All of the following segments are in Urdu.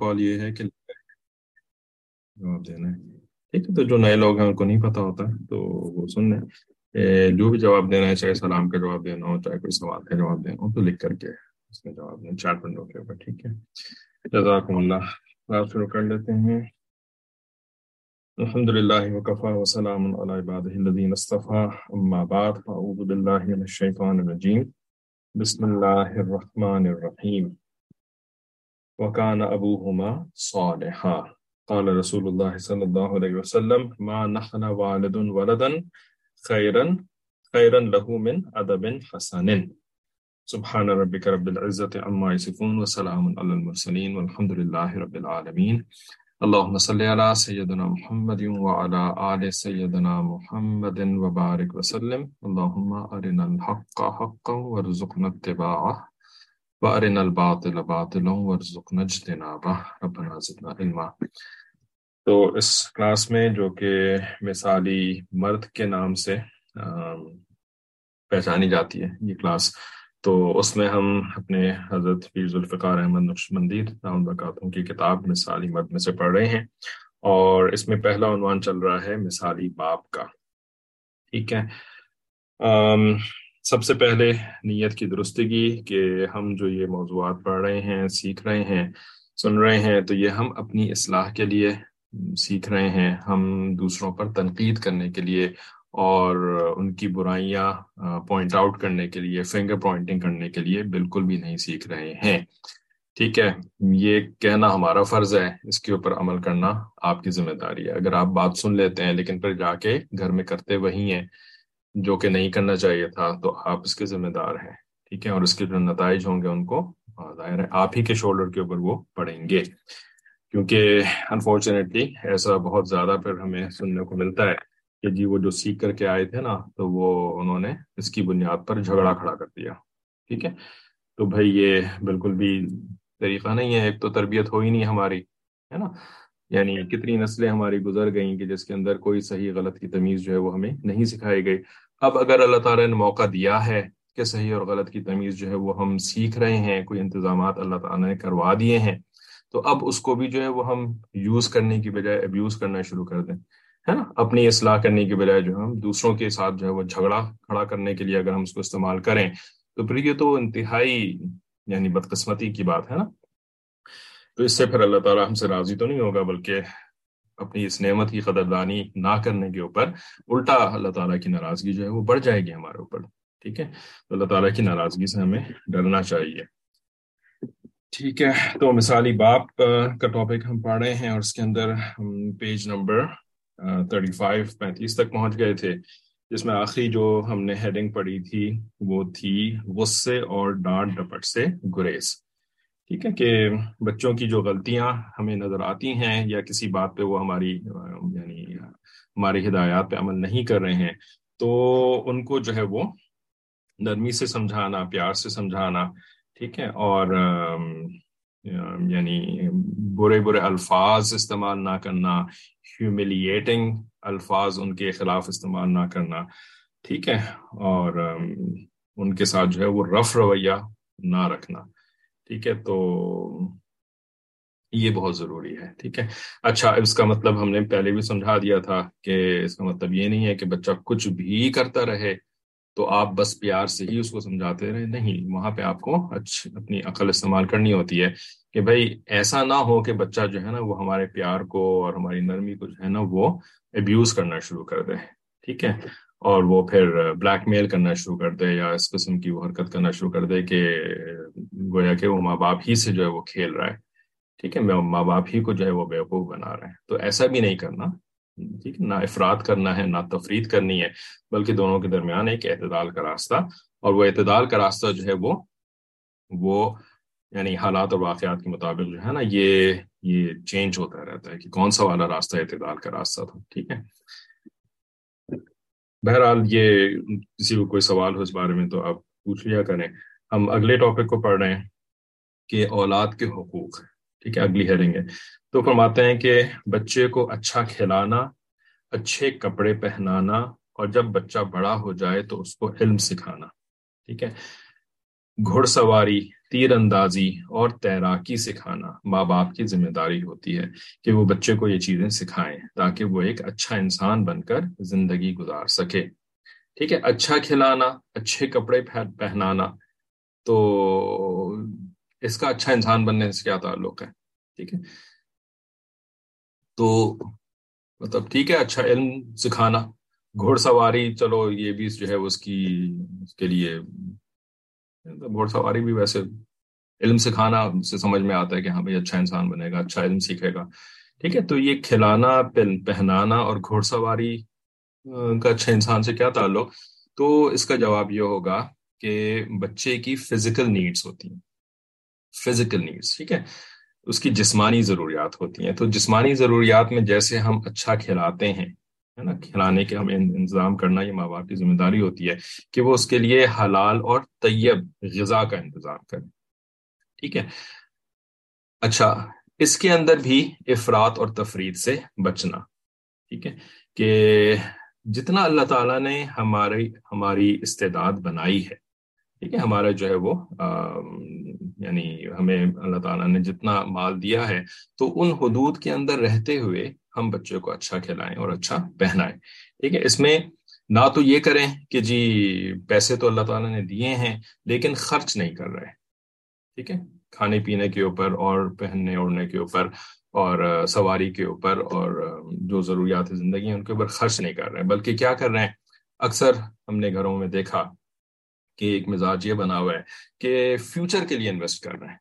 کال یہ ہے کہ جواب دینا ہے۔ ٹھیک ہے تو جو نئے لوگ ہیں ان کو نہیں پتا ہوتا، تو وہ سن لیں۔ جو بھی جواب دینا ہے، چاہے سلام کا جواب دینا ہو، چاہے کوئی سوال کا جواب دینا ہو تو لکھ کر کے اس میں جواب دیں۔ چار پنڈوں کے اوپر، ٹھیک ہے۔ جزاکم اللہ۔ آپ شروع کر لیتے ہیں۔ الحمد للہ وکفا وسلام علی عبادہ الذین اصطفى اما بعد اعوذ باللہ من الشیطان الرجیم۔ بسم اللہ الرحمن الرحیم۔ وکان ابوہما صالحا. قال رسول اللہ صلی اللہ علیہ وسلم ما نحن والد ولدا خیرا خیرا له من أدب حسن. سبحان ربك رب العزة عما يصفون وسلام على المرسلين والحمد لله رب العالمين. اللهم صل على سيدنا محمد وعلى آل سيدنا محمد وبارك وسلم. اللهم أرنا الحق حقا وارزقنا اتباعه. وأرنا الباطل باطلا وارزقنا اجتنابه. ربنا زدنا علما. تو اس کلاس میں جو کہ مثالی مرد کے نام سے پہچانی جاتی ہے یہ کلاس، تو اس میں ہم اپنے حضرت پیر ذوالفقار احمد نقش مندیر رام برکاتوں کی کتاب مثالی مرد میں سے پڑھ رہے ہیں، اور اس میں پہلا عنوان چل رہا ہے مثالی باپ کا۔ ٹھیک ہے؟ سب سے پہلے نیت کی درستگی کہ ہم جو یہ موضوعات پڑھ رہے ہیں، سیکھ رہے ہیں، سن رہے ہیں، تو یہ ہم اپنی اصلاح کے لیے سیکھ رہے ہیں، ہم دوسروں پر تنقید کرنے کے لیے اور ان کی برائیاں پوائنٹ آؤٹ کرنے کے لیے فنگر پوائنٹنگ کرنے کے لیے بالکل بھی نہیں سیکھ رہے ہیں۔ ٹھیک ہے، یہ کہنا ہمارا فرض ہے، اس کے اوپر عمل کرنا آپ کی ذمہ داری ہے۔ اگر آپ بات سن لیتے ہیں لیکن پھر جا کے گھر میں کرتے وہی ہیں جو کہ نہیں کرنا چاہیے تھا، تو آپ اس کے ذمہ دار ہیں، ٹھیک ہے؟ اور اس کے جو نتائج ہوں گے ان کو ظاہر ہے آپ ہی کے شولڈر کے اوپر وہ پڑیں گے۔ کیونکہ انفارچونیٹلی ایسا بہت زیادہ پھر ہمیں سننے کو ملتا ہے کہ جی وہ جو سیکھ کر کے آئے تھے نا، تو وہ انہوں نے اس کی بنیاد پر جھگڑا کھڑا کر دیا، ٹھیک ہے؟ تو بھائی یہ بالکل بھی طریقہ نہیں ہے، ایک تو تربیت ہو ہی نہیں ہماری، ہے نا؟ یعنی کتنی نسلیں ہماری گزر گئیں کہ جس کے اندر کوئی صحیح غلط کی تمیز جو ہے وہ ہمیں نہیں سکھائی گئی۔ اب اگر اللہ تعالیٰ نے موقع دیا ہے کہ صحیح اور غلط کی تمیز جو ہے وہ ہم سیکھ رہے ہیں، کوئی انتظامات اللہ تعالیٰ نے کروا دیے ہیں، تو اب اس کو بھی جو ہے وہ ہم یوز کرنے کی بجائے ابیوز کرنا شروع کر دیں۔ ہے نا؟ اپنی اصلاح کرنے کی بجائے جو ہم دوسروں کے ساتھ جو ہے وہ جھگڑا کھڑا کرنے کے لیے اگر ہم اس کو استعمال کریں۔ تو پھر یہ تو انتہائی یعنی بدقسمتی کی بات ہے نا؟ تو اس سے پھر اللہ تعالیٰ ہم سے راضی تو نہیں ہوگا، بلکہ اپنی اس نعمت کی قدردانی نہ کرنے کے اوپر الٹا اللہ تعالیٰ کی ناراضگی جو ہے وہ بڑھ جائے گی ہمارے اوپر، ٹھیک ہے؟ تو اللہ تعالیٰ کی ناراضگی سے ہمیں ڈرنا چاہیے۔ ٹھیک ہے، تو مثالی باپ کا ٹاپک ہم پڑھ رہے ہیں اور اس کے اندر ہم پیج نمبر تھرٹی فائیو پینتیس تک پہنچ گئے تھے، جس میں آخری جو ہم نے ہیڈنگ پڑھی تھی وہ تھی غصے اور ڈانٹ ڈپٹ سے گریز۔ ٹھیک ہے کہ بچوں کی جو غلطیاں ہمیں نظر آتی ہیں یا کسی بات پہ وہ ہماری یعنی ہماری ہدایات پہ عمل نہیں کر رہے ہیں، تو ان کو جو ہے وہ نرمی سے سمجھانا، پیار سے سمجھانا، ٹھیک ہے، اور یعنی برے برے الفاظ استعمال نہ کرنا ہیوملیٹنگ الفاظ ان کے خلاف استعمال نہ کرنا، ٹھیک ہے، اور ان کے ساتھ جو ہے وہ رف رویہ نہ رکھنا۔ ٹھیک ہے؟ تو یہ بہت ضروری ہے، ٹھیک ہے؟ اچھا اس کا مطلب ہم نے پہلے بھی سمجھا دیا تھا کہ اس کا مطلب یہ نہیں ہے کہ بچہ کچھ بھی کرتا رہے تو آپ بس پیار سے ہی اس کو سمجھاتے رہے، نہیں، وہاں پہ آپ کو اچھی اپنی عقل استعمال کرنی ہوتی ہے کہ بھائی ایسا نہ ہو کہ بچہ جو ہے نا وہ ہمارے پیار کو اور ہماری نرمی کو جو ہے نا وہ ابیوز کرنا شروع کر دے، ٹھیک ہے؟ اور وہ پھر بلیک میل کرنا شروع کر دے یا اس قسم کی وہ حرکت کرنا شروع کر دے کہ گویا کہ وہ ماں باپ ہی سے جو ہے وہ کھیل رہا ہے۔ ٹھیک ہے ماں باپ ہی کو جو ہے وہ بیوقوف بنا رہے ہیں تو ایسا بھی نہیں کرنا۔ ٹھیک ہے نہ افراد کرنا ہے، نہ تفرید کرنی ہے، بلکہ دونوں کے درمیان ایک اعتدال کا راستہ۔ اور وہ اعتدال کا راستہ جو ہے وہ وہ یعنی حالات اور واقعات کے مطابق جو ہے نا، یہ یہ چینج ہوتا رہتا ہے کہ کون سا والا راستہ اعتدال کا راستہ تھا۔ ٹھیک ہے۔ بہرحال یہ کسی کو کوئی سوال ہو اس بارے میں تو آپ پوچھ لیا کریں۔ ہم اگلے ٹاپک کو پڑھ رہے ہیں کہ اولاد کے حقوق، ٹھیک ہے، اگلی ہیڈنگ ہے۔ تو فرماتے ہیں کہ بچے کو اچھا کھلانا، اچھے کپڑے پہنانا اور جب بچہ بڑا ہو جائے تو اس کو علم سکھانا، ٹھیک ہے۔ گھڑ سواری تیر اندازی اور تیراکی سکھانا ماں باپ کی ذمہ داری ہوتی ہے کہ وہ بچے کو یہ چیزیں سکھائیں تاکہ وہ ایک اچھا انسان بن کر زندگی گزار سکے۔ ٹھیک ہے اچھا کھلانا، اچھے کپڑے پہنانا، تو اس کا اچھا انسان بننے سے کیا تعلق ہے؟ ٹھیک ہے۔ تو مطلب ٹھیک ہے اچھا علم سکھانا گھوڑ سواری چلو یہ بھی جو ہے اس کی، اس کے لیے گھوڑ سواری بھی ویسے علم سکھانا سے سمجھ میں آتا ہے کہ ہاں بھائی اچھا انسان بنے گا اچھا علم سیکھے گا۔ ٹھیک ہے، تو یہ کھلانا پہنانا اور گھوڑ سواری کا اچھا انسان سے کیا تعلق؟ تو اس کا جواب یہ ہوگا کہ بچے کی فزیکل نیڈس ہوتی ہیں۔ فزیکل نیڈس ٹھیک ہے؟ اس کی جسمانی ضروریات ہوتی ہیں۔ تو جسمانی ضروریات میں جیسے ہم اچھا کھلاتے ہیں ہے نا، کھلانے کے ہمیں انتظام کرنا، یہ ماں باپ کی ذمہ داری ہوتی ہے کہ وہ اس کے لیے حلال اور طیب غذا کا انتظام کریں ٹھیک ہے۔ اچھا اس کے اندر بھی افراد اور تفرید سے بچنا۔ ٹھیک ہے، کہ جتنا اللہ تعالیٰ نے ہماری ہماری استعداد بنائی ہے، ٹھیک ہے، ہمارا جو ہے وہ یعنی ہمیں اللہ تعالیٰ نے جتنا مال دیا ہے، تو ان حدود کے اندر رہتے ہوئے ہم بچوں کو اچھا کھلائیں اور اچھا پہنائیں۔ ٹھیک ہے، اس میں نہ تو یہ کریں کہ جی پیسے تو اللہ تعالیٰ نے دیے ہیں لیکن خرچ نہیں کر رہے۔ ٹھیک ہے، کھانے پینے کے اوپر اور پہننے اوڑھنے کے اوپر اور سواری کے اوپر اور جو ضروریات زندگی ہیں، ان کے اوپر خرچ نہیں کر رہے۔ ہیں بلکہ کیا کر رہے ہیں؟ اکثر ہم نے گھروں میں دیکھا کہ ایک مزاج یہ بنا ہوا ہے کہ فیوچر کے لیے انویسٹ کر رہے ہیں۔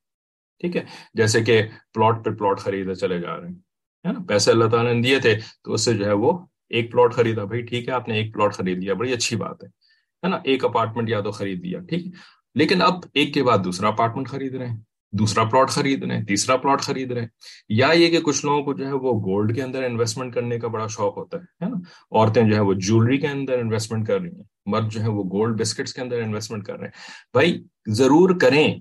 ٹھیک ہے، جیسے کہ پلاٹ پہ پلاٹ خریدے چلے جا رہے ہیں۔ ہے نا؟ پیسے اللہ تعالیٰ نے دیے تھے تو اس سے جو ہے وہ ایک پلاٹ خریدا۔ بھائی ٹھیک ہے، آپ نے ایک پلاٹ خرید لیا، بڑی اچھی بات ہے نا؟ ایک اپارٹمنٹ یا تو خرید لیا، ٹھیک لیکن اب ایک کے بعد دوسرا اپارٹمنٹ خرید رہے ہیں، دوسرا پلاٹ خرید رہے ہیں، تیسرا پلاٹ خرید رہے ہیں۔ یا یہ کہ کچھ لوگوں کو جو ہے وہ گولڈ کے اندر انویسٹمنٹ کرنے کا بڑا شوق ہوتا ہے نا؟ عورتیں جو ہے وہ جیولری کے اندر انویسٹمنٹ کر رہی ہیں، مرد جو ہے وہ گولڈ بسکٹس کے اندر انویسٹمنٹ کر رہے ہیں۔ بھائی ضرور کریں۔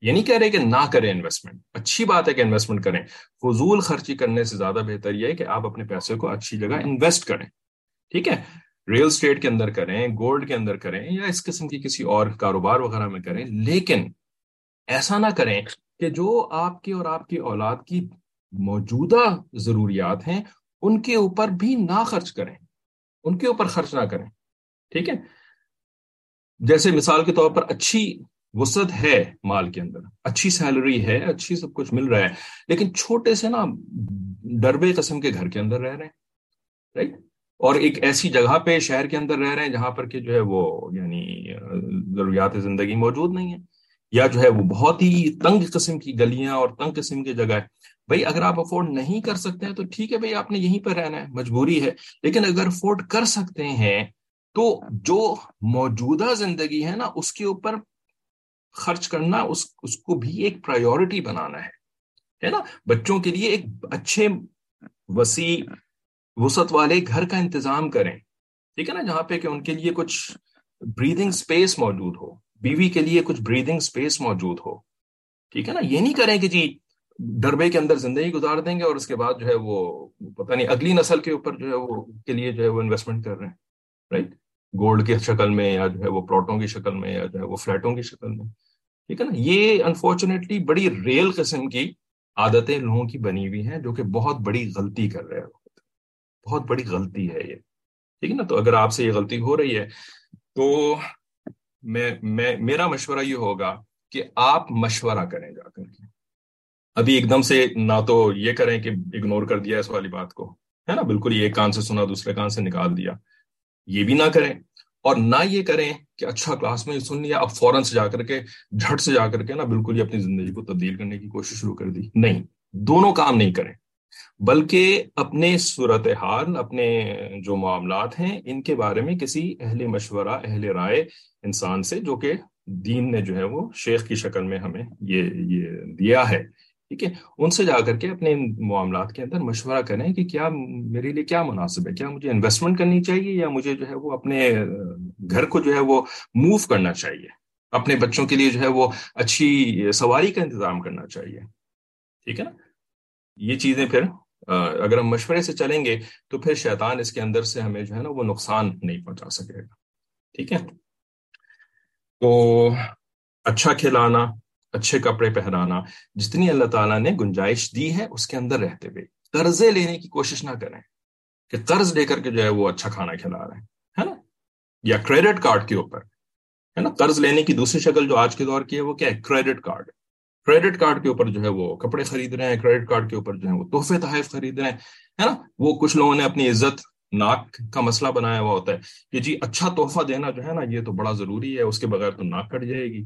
یہ نہیں کہہ رہے کہ نہ کریں انویسٹمنٹ اچھی بات ہے کہ انویسٹمنٹ کریں۔ فضول خرچی کرنے سے زیادہ بہتر یہ ہے کہ آپ اپنے پیسے کو اچھی جگہ انویسٹ کریں۔ ٹھیک ہے؟ ریل اسٹیٹ کے اندر کریں گولڈ کے اندر کریں یا اس قسم کی کسی اور کاروبار وغیرہ میں کریں۔ لیکن ایسا نہ کریں کہ جو آپ کی اور آپ کی اولاد کی موجودہ ضروریات ہیں، ان کے اوپر بھی نہ خرچ کریں۔ ان کے اوپر خرچ نہ کریں۔ ٹھیک ہے؟ جیسے مثال کے طور پر اچھی وسعت ہے مال کے اندر۔ اچھی سیلری ہے، اچھی سب کچھ مل رہا ہے، لیکن چھوٹے سے نا ڈربے قسم کے گھر کے اندر رہ رہے ہیں رائٹ اور ایک ایسی جگہ پہ شہر کے اندر رہ رہے ہیں جہاں پر کہ جو ہے وہ یعنی ضروریات زندگی موجود نہیں ہے یا جو ہے وہ بہت ہی تنگ قسم کی گلیاں اور تنگ قسم کی جگہ ہے بھائی اگر آپ افورڈ نہیں کر سکتے ہیں تو ٹھیک ہے بھائی، آپ نے یہیں پہ رہنا ہے، مجبوری ہے۔ لیکن اگر افورڈ کر سکتے ہیں تو جو موجودہ زندگی ہے نا، اس کے اوپر خرچ کرنا، اس اس کو بھی ایک پرائیورٹی بنانا ہے ہے نا؟ بچوں کے لیے ایک اچھے وسیع وسعت والے گھر کا انتظام کریں، ٹھیک ہے نا؟ جہاں پہ کہ ان کے لیے کچھ بریدنگ سپیس موجود ہو، بیوی کے لیے کچھ بریدنگ سپیس موجود ہو، ٹھیک ہے نا؟ یہ نہیں کریں کہ جی ڈربے کے اندر زندگی گزار دیں گے اور اس کے بعد جو ہے وہ، پتہ نہیں، اگلی نسل کے اوپر جو ہے وہ، کے لیے جو ہے وہ انویسٹمنٹ کر رہے ہیں رائٹ گولڈ کی شکل میں یا جو ہے وہ پلاٹوں کی شکل میں یا جو ہے وہ فلیٹوں کی شکل میں۔ ٹھیک ہے نا؟ یہ انفارچونیٹلی بڑی ریل قسم کی عادتیں لوگوں کی بنی ہوئی ہیں جو کہ بہت بڑی غلطی کر رہے ہیں۔ بہت بڑی غلطی ہے یہ۔ ٹھیک ہے نا؟ تو اگر آپ سے یہ غلطی ہو رہی ہے تو میں میں، میرا مشورہ یہ ہوگا کہ آپ مشورہ کریں جا کر کے۔ ابھی ایک دم سے نہ تو یہ کریں کہ اگنور کر دیا اس والی بات کو۔ ہے نا؟ بالکل یہ ایک کان سے سنا، دوسرے کان سے نکال دیا۔ یہ بھی نہ کریں۔ اور نہ یہ کریں کہ اچھا کلاس میں سن لیا، اب فوراً سے جا کر کے جھٹ سے جا کر کے نا بالکل ہی اپنی زندگی کو تبدیل کرنے کی کوشش شروع کر دی۔ نہیں، دونوں کام نہیں کریں، بلکہ اپنے صورت حال اپنے جو معاملات ہیں، ان کے بارے میں کسی اہل مشورہ، اہل رائے انسان سے، جو کہ دین نے جو ہے وہ شیخ کی شکل میں ہمیں یہ یہ دیا ہے۔ ٹھیک ہے، ان سے جا کر کے اپنے معاملات کے اندر مشورہ کریں کہ کیا میرے لیے کیا مناسب ہے، کیا مجھے انویسٹمنٹ کرنی چاہیے یا مجھے جو ہے وہ اپنے گھر کو جو ہے وہ موو کرنا چاہیے، اپنے بچوں کے لیے جو ہے وہ اچھی سواری کا انتظام کرنا چاہیے۔ ٹھیک ہے نا؟ یہ چیزیں پھر اگر ہم مشورے سے چلیں گے تو پھر شیطان اس کے اندر سے ہمیں جو ہے نا وہ نقصان نہیں پہنچا سکے گا۔ ٹھیک ہے؟ تو اچھا کھلانا اچھے کپڑے پہنانا، جتنی اللہ تعالیٰ نے گنجائش دی ہے، اس کے اندر رہتے ہوئے۔ قرضے لینے کی کوشش نہ کریں کہ قرض لے کر کے جو ہے وہ اچھا کھانا کھلا رہے ہیں، ہے نا؟ یا کریڈٹ کارڈ کے اوپر، ہے نا؟ قرض لینے کی دوسری شکل جو آج کے دور کی ہے، وہ کیا ہے؟ کریڈٹ کارڈ کریڈٹ کارڈ کے اوپر جو ہے وہ کپڑے خرید رہے ہیں کریڈٹ کارڈ کے اوپر جو ہے وہ تحفے تحائف خرید رہے ہیں، ہے نا؟ وہ کچھ لوگوں نے اپنی عزت، ناک کا مسئلہ بنایا ہوا ہوتا ہے کہ جی اچھا تحفہ دینا جو ہے نا، یہ تو بڑا ضروری ہے، اس کے بغیر تو ناک کٹ جائے گی۔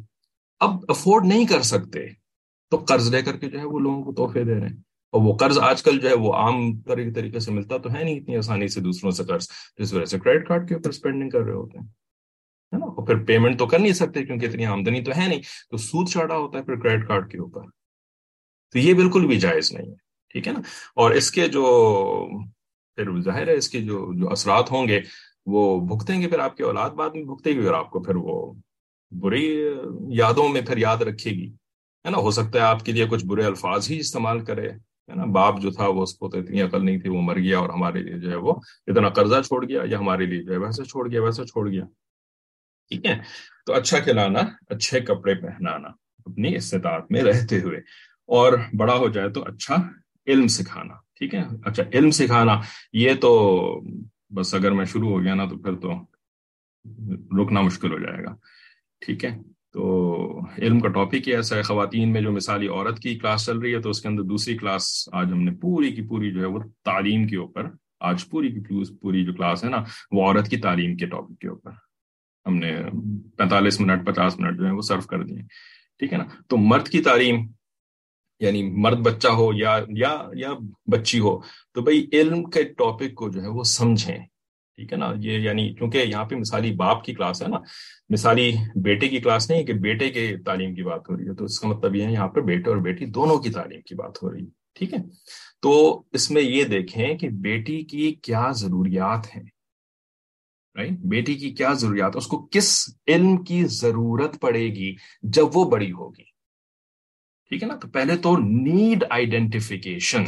اب افورڈ نہیں کر سکتے، تو قرض لے کر کے جو ہے وہ لوگوں کو تحفے دے رہے ہیں۔ اور وہ قرض آج کل جو ہے وہ عام طریقے سے ملتا تو ہے نہیں اتنی آسانی سے دوسروں سے قرض، جس وجہ سے کریڈٹ کارڈ کے اوپر اسپینڈنگ کر رہے ہوتے ہیں۔ ہے نا؟ اور پھر پیمنٹ تو کر نہیں سکتے کیونکہ اتنی آمدنی تو ہے نہیں۔ تو سود چڑھا ہوتا ہے پھر کریڈٹ کارڈ کے اوپر۔ تو یہ بالکل بھی جائز نہیں ہے، ٹھیک ہے نا؟ اور اس کے جو، پھر ظاہر ہے اس کے جو جو اثرات ہوں گے، وہ بھگتیں گے پھر آپ کی اولاد بعد میں، بھگتے گی اور آپ کو، پھر وہ بری یادوں میں پھر یاد رکھے گی۔ ہے نا؟ ہو سکتا ہے آپ کے لیے کچھ برے الفاظ ہی استعمال کرے۔ ہے نا؟ باپ جو تھا وہ اس کو تو اتنی عقل نہیں تھی، وہ مر گیا اور ہمارے لیے جو ہے وہ اتنا قرضہ چھوڑ گیا یا ہمارے لیے جو ہے ویسا چھوڑ گیا ویسا چھوڑ گیا۔ ٹھیک ہے؟ تو اچھا کھلانا، اچھے کپڑے پہنانا اپنی استطاعت میں رہتے ہوئے۔ اور بڑا ہو جائے تو اچھا علم سکھانا۔ ٹھیک ہے؟ اچھا علم سکھانا، یہ تو بس اگر میں شروع ہو گیا نا تو پھر تو رکنا مشکل ہو جائے گا۔ ٹھیک ہے؟ تو علم کا ٹاپک ہی ایسا ہے خواتین میں جو مثالی عورت کی کلاس چل رہی ہے، تو اس کے اندر دوسری کلاس آج ہم نے پوری کی پوری جو ہے وہ تعلیم کے اوپر، آج پوری کی پوری جو کلاس ہے نا، وہ عورت کی تعلیم کے ٹاپک کے اوپر ہم نے پینتالیس منٹ، پچاس منٹ جو ہے وہ سرو کر دیے۔ ٹھیک ہے نا؟ تو مرد کی تعلیم یعنی مرد بچہ ہو یا یا یا بچی ہو، تو بھائی علم کے ٹاپک کو جو ہے وہ سمجھیں۔ ٹھیک ہے نا؟ یہ یعنی کیونکہ یہاں پہ مثالی باپ کی کلاس ہے نا، مثالی بیٹے کی کلاس نہیں، کہ بیٹے کے تعلیم کی بات ہو رہی ہے، تو اس کا مطلب یہ ہے یہاں پہ بیٹے اور بیٹی دونوں کی تعلیم کی بات ہو رہی ہے، ٹھیک ہے؟ تو اس میں یہ دیکھیں کہ بیٹی کی کیا ضروریات ہیں رائٹ بیٹی کی کیا ضروریات اس کو کس علم کی ضرورت پڑے گی جب وہ بڑی ہوگی، ٹھیک ہے نا؟ تو پہلے تو نیڈ آئیڈینٹیفیکیشن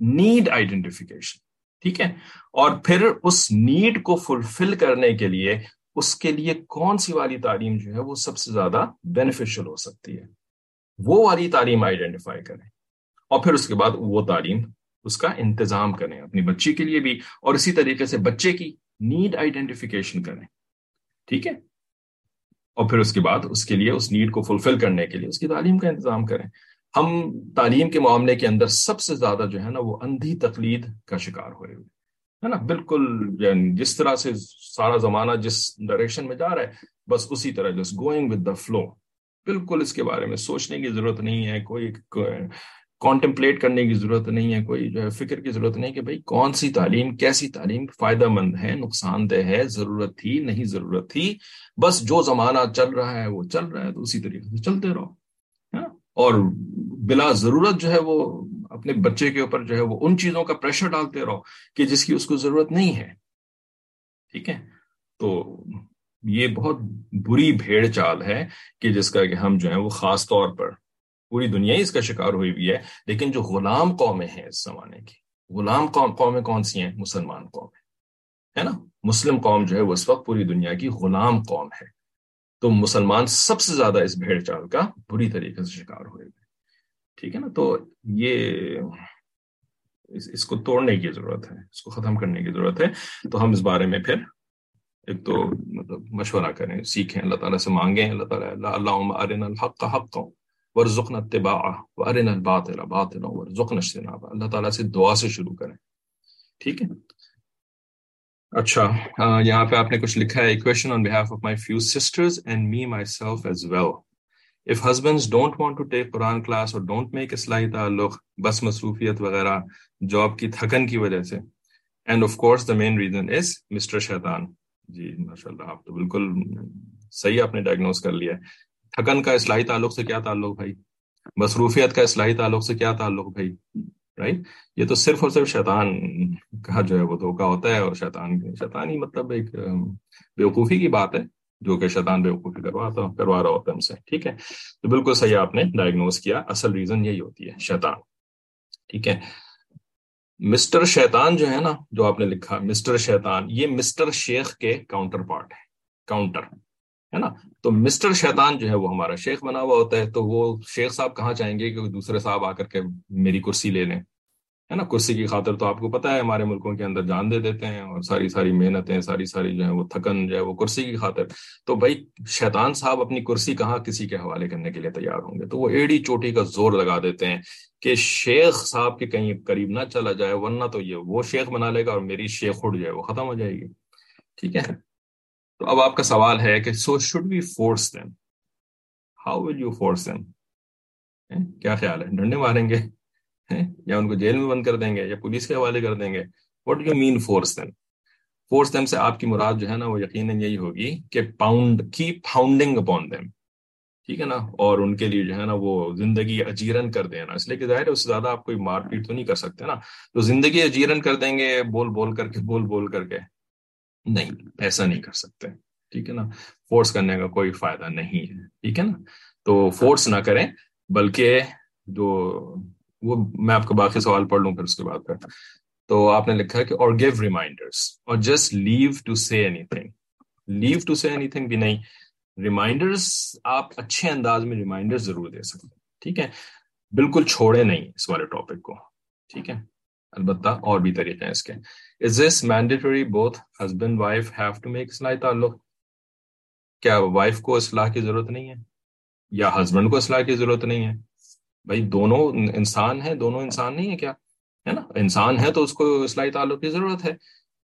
نیڈ آئیڈینٹیفیکیشن ٹھیک ہے؟ اور پھر اس نیڈ کو فلفل کرنے کے لیے اس کے لیے کون سی والی تعلیم جو ہے وہ سب سے زیادہ بینیفیشل ہو سکتی ہے؟ وہ والی تعلیم آئیڈینٹیفائی کریں۔ اور پھر اس کے بعد وہ تعلیم اس کا انتظام کریں اپنی بچی کے لیے بھی اور اسی طریقے سے بچے کی نیڈ آئیڈینٹیفیکیشن کریں۔ ٹھیک ہے؟ اور پھر اس کے بعد اس کے لیے اس نیڈ کو فلفل کرنے کے لیے اس کی تعلیم کا انتظام کریں۔ ہم تعلیم کے معاملے کے اندر سب سے زیادہ جو ہے نا وہ اندھی تقلید کا شکار ہوئے ہوئے ہے نا؟ بالکل یعنی جس طرح سے سارا زمانہ جس ڈائریکشن میں جا رہا ہے، بس اسی طرح جس گوئنگ ود دا فلو بالکل اس کے بارے میں سوچنے کی ضرورت نہیں ہے، کوئی کانٹمپلیٹ کرنے کی ضرورت نہیں ہے، کوئی جو ہے فکر کی ضرورت نہیں کہ بھائی کون سی تعلیم، کیسی تعلیم فائدہ مند ہے، نقصان دہ ہے، ضرورت تھی، نہیں ضرورت تھی۔ بس جو زمانہ چل رہا ہے، وہ چل رہا ہے، تو اسی طریقے سے چلتے رہو اور بلا ضرورت جو ہے وہ اپنے بچے کے اوپر جو ہے وہ ان چیزوں کا پریشر ڈالتے رہو کہ جس کی اس کو ضرورت نہیں ہے۔ ٹھیک ہے؟ تو یہ بہت بری بھیڑ چال ہے کہ جس کا کہ ہم جو ہے وہ خاص طور پر پوری دنیا ہی اس کا شکار ہوئی ہوئی ہے، لیکن جو غلام قومیں ہیں اس زمانے کی، غلام قوم، قومیں کون سی ہیں؟ مسلمان قومیں ہے نا؟ مسلم قوم جو ہے وہ اس وقت پوری دنیا کی غلام قوم ہے۔ تو مسلمان سب سے زیادہ اس بھیڑ چال کا بری طریقے سے شکار ہوئے ہوئے۔ ٹھیک ہے نا؟ تو یہ اس کو توڑنے کی ضرورت ہے، اس کو ختم کرنے کی ضرورت ہے۔ تو ہم اس بارے میں پھر ایک تو مطلب مشورہ کریں، سیکھیں، اللہ تعالیٰ سے مانگیں، اللہ تعالیٰ اللہ ارن الحق حق ورژن اتباع ارن الباطل باطل ورژن اجتناب اللہ تعالیٰ سے دعا سے شروع کریں۔ ٹھیک ہے؟ اچھا یہاں پہ آپ نے کچھ لکھا ہے question on behalf of my few sisters and me myself as well if husband don't want to take Quran class اور ڈونٹ میک اصلاحی تعلق بس مصروفیت وغیرہ جاب کی تھکن کی وجہ سے and of course the main reason is mister شیطان جی ماشاء اللہ آپ تو بالکل صحیح آپ نے ڈائگنوز کر لیا ہے تھکن کا اصلاحی تعلق سے کیا تعلق بھائی مصروفیت کا اصلاحی تعلق سے کیا تعلق بھائی رائٹ یہ تو صرف اور صرف شیطان کا جو ہے وہ دھوکا ہوتا ہے اور شیطان شیطان ہی مطلب ایک بیوقوفی کی بات ہے جو کہ شیطان بے وقوفی کرواتا کروا رہا ہوتا ہے ہم سے۔ ٹھیک ہے؟ تو بالکل صحیح آپ نے ڈائگنوز کیا۔ اصل ریزن یہی ہوتی ہے، شیطان۔ ٹھیک ہے؟ مسٹر شیطان جو ہے نا، جو آپ نے لکھا مسٹر شیطان، یہ مسٹر شیخ کے کاؤنٹر پارٹ ہے کاؤنٹر ہے نا؟ تو مسٹر شیطان جو ہے، وہ ہمارا شیخ بنا ہوا ہوتا ہے۔ تو وہ شیخ صاحب کہاں چاہیں گے کہ دوسرے صاحب آ کر کے میری کرسی لے لیں؟ ہے نا کرسی کی خاطر تو آپ کو پتا ہے، ہمارے ملکوں کے اندر جان دے دیتے ہیں اور ساری ساری محنتیں، ساری ساری جو ہے وہ تھکن جو ہے وہ کرسی کی خاطر۔ تو بھائی شیطان صاحب اپنی کرسی کہاں کسی کے حوالے کرنے کے لیے تیار ہوں گے؟ تو وہ ایڑی چوٹی کا زور لگا دیتے ہیں کہ شیخ صاحب کے کہیں قریب نہ چلا جائے، ورنہ تو یہ وہ شیخ بنا لے گا اور میری شیخ اڑ جائے، وہ ختم ہو جائے گی۔ ٹھیک ہے۔ تو اب آپ کا سوال ہے کہ so should be force then how will you force then کیا خیال ہے؟ ڈنڈے ماریں گے؟ یا ان کو جیل میں بند کر دیں گے، یا پولیس کے حوالے کر دیں گے۔ What you mean force then force them سے آپ کی مراد جو ہے نا، وہ یقیناً یہی ہوگی کہ پاؤنڈ کی پاؤنڈنگ اپون دیم ٹھیک ہے نا؟ اور ان کے لیے جو ہے نا، وہ زندگی اجیرن کر دینا۔ اس لیے کہ ظاہر ہے، اس سے زیادہ آپ کوئی مار پیٹ تو نہیں کر سکتے نا۔ تو زندگی اجیرن کر دیں گے، بول بول کر کے، بول بول کر کے۔ نہیں، ایسا نہیں کر سکتے۔ ٹھیک ہے نا؟ فورس کرنے کا کوئی فائدہ نہیں ہے۔ ٹھیک ہے نا؟ تو فورس نہ کریں، بلکہ جو وہ میں آپ کا باقی سوال پڑھ لوں پھر اس کے بعد پھر۔ تو آپ نے لکھا کہ اور گیو ریمائنڈرس اور just leave to say anything leave to say anything بھی نہیں۔ ریمائنڈرس آپ اچھے انداز میں ریمائنڈر ضرور دے سکتے ہیں۔ ٹھیک ہے؟ بالکل چھوڑے نہیں اس والے ٹاپک کو۔ ٹھیک ہے؟ البتہ اور بھی طریقے ہیں اس کے۔ Is this mandatory both husband wife have to make اصلاح تعلق؟ کیا وائف کو اصلاح کی ضرورت نہیں ہے؟ یا ہسبینڈ کو اصلاح کی ضرورت نہیں ہے؟ بھائی دونوں انسان ہیں، دونوں انسان نہیں ہے کیا؟ ہے نا؟ انسان ہے تو اس کو اصلاحی تعلق کی ضرورت ہے،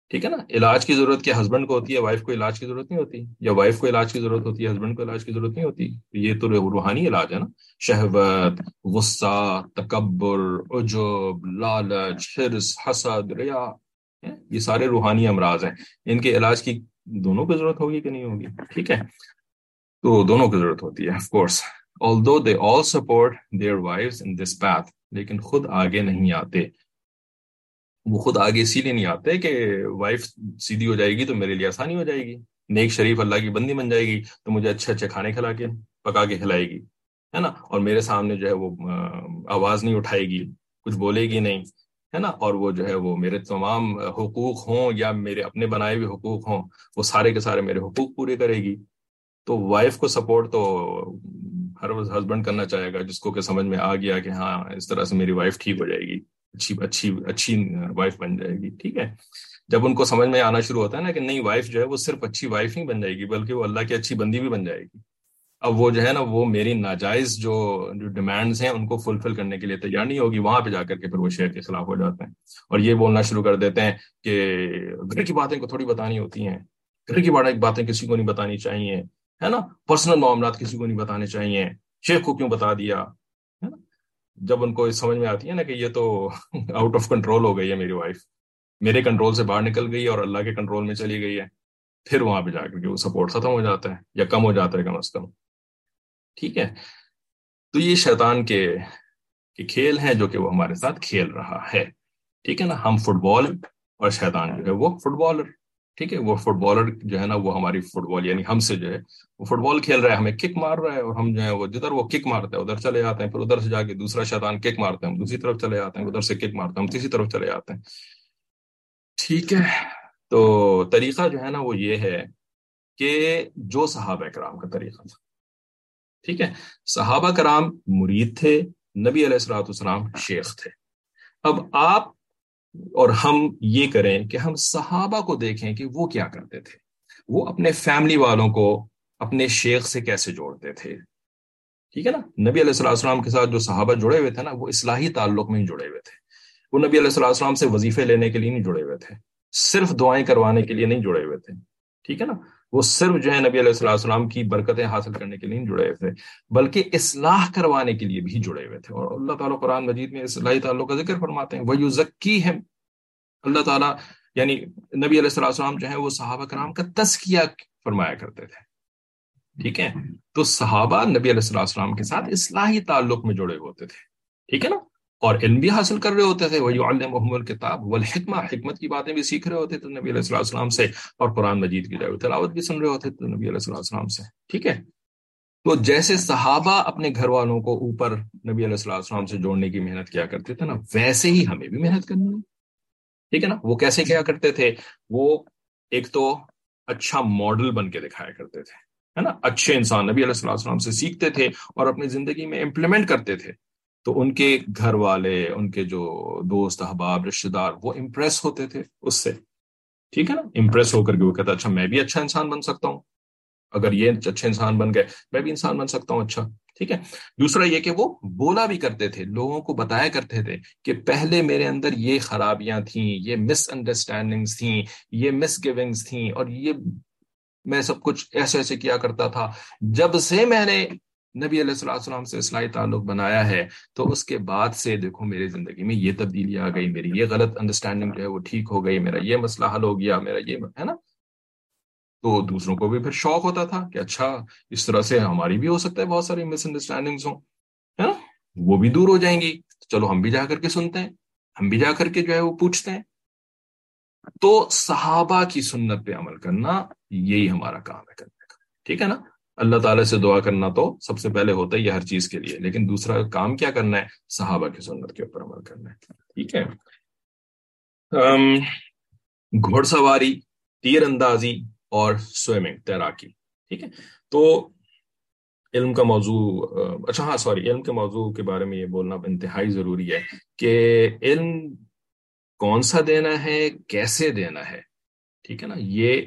ٹھیک ہے نا؟ علاج کی ضرورت کیا؟ ہسبینڈ کو ہوتی ہے وائف کو علاج کی ضرورت نہیں ہوتی؟ یا وائف کو علاج کی ضرورت ہوتی ہے ہسبینڈ کو علاج کی ضرورت نہیں ہوتی؟ یہ تو روحانی علاج ہے نا؟ شہوت، غصہ، تکبر، عجب، لالچ، حرص، حسد، ریا یہ سارے روحانی امراض ہیں۔ ان کے علاج کی دونوں کی ضرورت ہوگی کہ نہیں ہوگی؟ ٹھیک ہے۔ تو دونوں کی ضرورت ہوتی ہے of course although they all support their wives in this path لیکن خود آگے نہیں آتے۔ وہ خود آگے اسی لیے نہیں آتے کہ وائف سیدھی ہو جائے گی تو میرے لیے آسانی ہو جائے گی۔ نیک شریف اللہ کی بندی بن جائے گی تو مجھے اچھے اچھے کھانے کھلا کے پکا کے کھلائے گی، ہے نا؟ اور میرے سامنے جو ہے وہ آواز نہیں اٹھائے گی، کچھ بولے گی نہیں، ہے نا؟ اور وہ جو ہے وہ میرے تمام حقوق ہوں یا میرے اپنے بنائے ہوئے حقوق ہوں، وہ سارے کے سارے میرے حقوق پورے کرے گی۔ تو وائف کو سپورٹ تو ہر ہسبینڈ کرنا چاہے گا، جس کو کہ سمجھ میں آ گیا کہ ہاں اس طرح سے میری وائف ٹھیک ہو جائے گی، اچھی اچھی اچھی وائف بن جائے گی، ٹھیک ہے؟ جب ان کو سمجھ میں آنا شروع ہوتا ہے نا کہ نہیں وائف جو ہے وہ صرف اچھی وائف نہیں بن جائے گی، بلکہ وہ اللہ کی اچھی بندی بھی بن جائے گی۔ اب وہ جو ہے نا، وہ میری ناجائز جو جو ڈیمانڈز ہیں، ان کو فلفل کرنے کے لیے تیار نہیں ہوگی، وہاں پہ جا کر کے پھر وہ شہر کے خلاف ہو جاتے ہیں۔ اور یہ بولنا شروع کر دیتے ہیں کہ گھر کی باتیں کو تھوڑی بتانی ہوتی ہیں۔ گھر کی باتیں کسی کو نہیں بتانی چاہیے۔ ہے نا؟ پرسنل معاملات کسی کو نہیں بتانے چاہیے۔ شیخ کو کیوں بتا دیا؟ ہے نا؟ جب ان کو سمجھ میں آتی ہے نا کہ یہ تو آؤٹ آف کنٹرول ہو گئی ہے میری وائف میرے کنٹرول سے باہر نکل گئی ہے اور اللہ کے کنٹرول میں چلی گئی ہے۔ پھر وہاں پہ جا کر کے وہ سپورٹ ختم ہو جاتا ہے یا کم ہو جاتا ہے کم از کم۔ ٹھیک ہے؟ تو یہ شیطان کے کھیل ہیں جو کہ وہ ہمارے ساتھ کھیل رہا ہے۔ ٹھیک ہے نا؟ ہم فٹ بال اور شیطان جو ہے وہ فٹ بالر ٹھیک ہے، وہ فٹ بالر جو ہے نا، وہ ہماری فٹ بال یعنی ہم سے جو ہے، وہ فٹ بال کھیل رہا ہے، ہمیں کک مار رہا ہے، اور ہم جو ہے وہ جدھر وہ کک مارتے ہیں ادھر چلے جاتے ہیں، پھر ادھر سے جا کے دوسرا شیطان کک مارتے ہیں ہم دوسری طرف چلے جاتے ہیں، ادھر سے کک مارتے ہیں ہم تیسری طرف چلے جاتے ہیں۔ ٹھیک ہے، تو طریقہ جو ہے نا، وہ یہ ہے کہ جو صحابہ کرام کا طریقہ تھا۔ ٹھیک ہے، صحابہ کرام مرید تھے، نبی علیہ السلاۃ السلام شیخ تھے۔ اب آپ اور ہم یہ کریں کہ ہم صحابہ کو دیکھیں کہ وہ کیا کرتے تھے۔ وہ اپنے فیملی والوں کو اپنے شیخ سے کیسے جوڑتے تھے۔ ٹھیک ہے نا؟ نبی علیہ السلّہ السلام کے ساتھ جو صحابہ جڑے ہوئے تھے نا، وہ اصلاحی تعلق میں ہی جڑے ہوئے تھے۔ وہ نبی علیہ السلّہ السلام سے وظیفے لینے کے لیے نہیں جڑے ہوئے تھے۔ صرف دعائیں کروانے کے لیے نہیں جڑے ہوئے تھے۔ ٹھیک ہے نا؟ وہ صرف جو ہے نبی علیہ السلّہ السلام کی برکتیں حاصل کرنے کے لیے نہیں جڑے ہوئے تھے، بلکہ اصلاح کروانے کے لیے بھی جڑے ہوئے تھے۔ اور اللہ تعالیٰ قرآن مجید میں اصلاحی تعلق کا ذکر فرماتے ہیں وہ یو ذکی ہے اللہ تعالیٰ یعنی نبی علیہ السلّہ السلام جو ہے وہ صحابہ کرام کا تسکیہ فرمایا کرتے تھے۔ ٹھیک ہے؟ تو صحابہ نبی علیہ السلّہ السلام کے ساتھ اصلاحی تعلق میں جڑے ہوتے تھے۔ ٹھیک ہے نا؟ اور علم بھی حاصل کر رہے ہوتے تھے وہی محمد کتاب والحکمہ حکمت کی باتیں بھی سیکھ رہے ہوتے تھے نبی علیہ السلام سے، اور قرآن مجید کی جائے تلاوت بھی سن رہے ہوتے تھے نبی علیہ السلام سے، ٹھیک ہے؟ تو جیسے صحابہ اپنے گھر والوں کو اوپر نبی علیہ السلام سے جوڑنے کی محنت کیا کرتے تھے نا، ویسے ہی ہمیں بھی محنت کرنی ہے، ٹھیک ہے نا؟ وہ کیسے کیا کرتے تھے؟ وہ ایک تو اچھا ماڈل بن کے دکھایا کرتے تھے، ہے نا؟ اچھے انسان نبی علیہ السلام سے سیکھتے تھے اور اپنی زندگی میں امپلیمنٹ کرتے تھے۔ تو ان کے گھر والے، ان کے جو دوست، احباب رشتے دار، وہ امپریس ہوتے تھے اس سے۔ ٹھیک ہے نا؟ امپریس ہو کر کے وہ کہتا اچھا میں بھی اچھا انسان بن سکتا ہوں۔ اگر یہ اچھے انسان بن گئے، میں بھی انسان بن سکتا ہوں۔ اچھا ٹھیک ہے۔ دوسرا یہ کہ وہ بولا بھی کرتے تھے، لوگوں کو بتایا کرتے تھے کہ پہلے میرے اندر یہ خرابیاں تھیں، یہ مس انڈرسٹینڈنگ تھیں، یہ مس گیونگس تھیں اور یہ میں سب کچھ ایسے ایسے کیا کرتا تھا۔ جب سے میں نے نبی علیہ السلام السلام سے اصلاحی تعلق بنایا ہے، تو اس کے بعد سے دیکھو میری زندگی میں یہ تبدیلی آ گئی، میری یہ غلط انڈرسٹینڈنگ جو ہے وہ ٹھیک ہو گئی، میرا یہ مسئلہ حل ہو گیا، میرا یہ ہے نا؟ تو دوسروں کو بھی پھر شوق ہوتا تھا کہ اچھا اس طرح سے ہماری بھی ہو سکتا ہے، بہت ساری مس انڈرسٹینڈنگ ہوں، ہے نا؟ وہ بھی دور ہو جائیں گی۔ چلو ہم بھی جا کر کے سنتے ہیں، ہم بھی جا کر کے جو ہے وہ پوچھتے ہیں۔ تو صحابہ کی سنت پہ عمل کرنا یہی ہمارا کام ہے کرنے کا، ٹھیک ہے نا؟ اللہ تعالیٰ سے دعا کرنا تو سب سے پہلے ہوتا ہے ہر چیز کے لیے، لیکن دوسرا کام کیا کرنا ہے؟ صحابہ کی سنت کے اوپر عمل کرنا ہے، ٹھیک ہے؟ گھوڑ سواری، تیر اندازی اور سوئمنگ، تیراکی، ٹھیک ہے؟ تو علم کا موضوع اچھا ہاں سوری، علم کے موضوع کے بارے میں یہ بولنا انتہائی ضروری ہے کہ علم کون سا دینا ہے، کیسے دینا ہے، ٹھیک ہے نا؟ یہ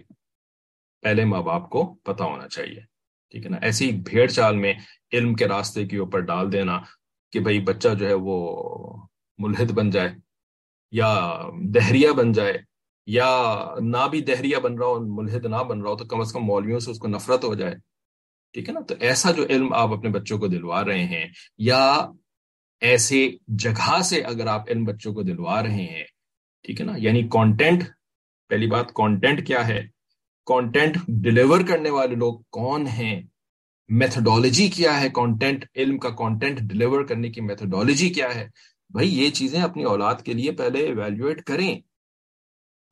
پہلے ماں باپ کو پتا ہونا چاہیے۔ ٹھیک ہے نا؟ ایسی بھیڑ چال میں علم کے راستے کے اوپر ڈال دینا کہ بھائی بچہ جو ہے وہ ملحد بن جائے یا دہریا بن جائے یا نہ بھی دہریا بن رہا ہو، ملحد نہ بن رہا ہو، تو کم از کم مولویوں سے اس کو نفرت ہو جائے۔ ٹھیک ہے نا؟ تو ایسا جو علم آپ اپنے بچوں کو دلوا رہے ہیں یا ایسے جگہ سے اگر آپ علم بچوں کو دلوا رہے ہیں، ٹھیک ہے نا؟ یعنی کانٹینٹ پہلی بات کانٹینٹ کیا ہے؟ کانٹینٹ ڈلیور کرنے والے لوگ کون ہیں؟ میتھڈالوجی کیا ہے؟ کانٹینٹ علم کا کانٹینٹ ڈلیور کرنے کی میتھڈالوجی کیا ہے؟ بھائی، یہ چیزیں اپنی اولاد کے لیے پہلے ایویلویٹ کریں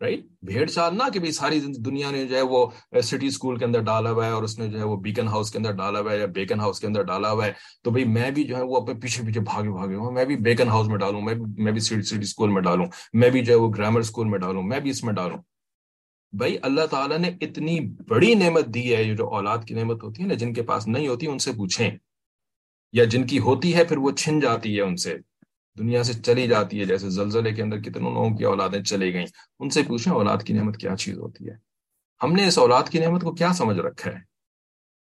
رائٹ بھیڑ چال نہ کہ بھائی ساری دنیا نے جو ہے وہ سٹی اسکول کے اندر ڈالا ہوا ہے اور اس نے جو ہے وہ بیکن ہاؤس کے اندر ڈالا ہوا ہے یا بیکن ہاؤس کے اندر ڈالا ہوا ہے۔ تو بھائی، میں بھی جو ہے وہ اپنے پیچھے پیچھے بھاگے بھاگے ہوں۔ میں بھی بیکن ہاؤس میں ڈالوں، میں بھی میں بھی سٹی سٹی اسکول میں ڈالوں۔ میں بھی جو ہے وہ گرامر اسکول میں ڈالوں۔ میں بھی اس میں ڈالوں۔ بھائی اللہ تعالیٰ نے اتنی بڑی نعمت دی ہے، یہ جو اولاد کی نعمت ہوتی ہے نا، جن کے پاس نہیں ہوتی ان سے پوچھیں۔ یا جن کی ہوتی ہے پھر وہ چھن جاتی ہے ان سے۔ دنیا سے چلی جاتی ہے، جیسے زلزلے کے اندر کتنے لوگوں کی اولادیں چلی گئیں۔ ان سے پوچھیں اولاد کی نعمت کیا چیز ہوتی ہے۔ ہم نے اس اولاد کی نعمت کو کیا سمجھ رکھا ہے؟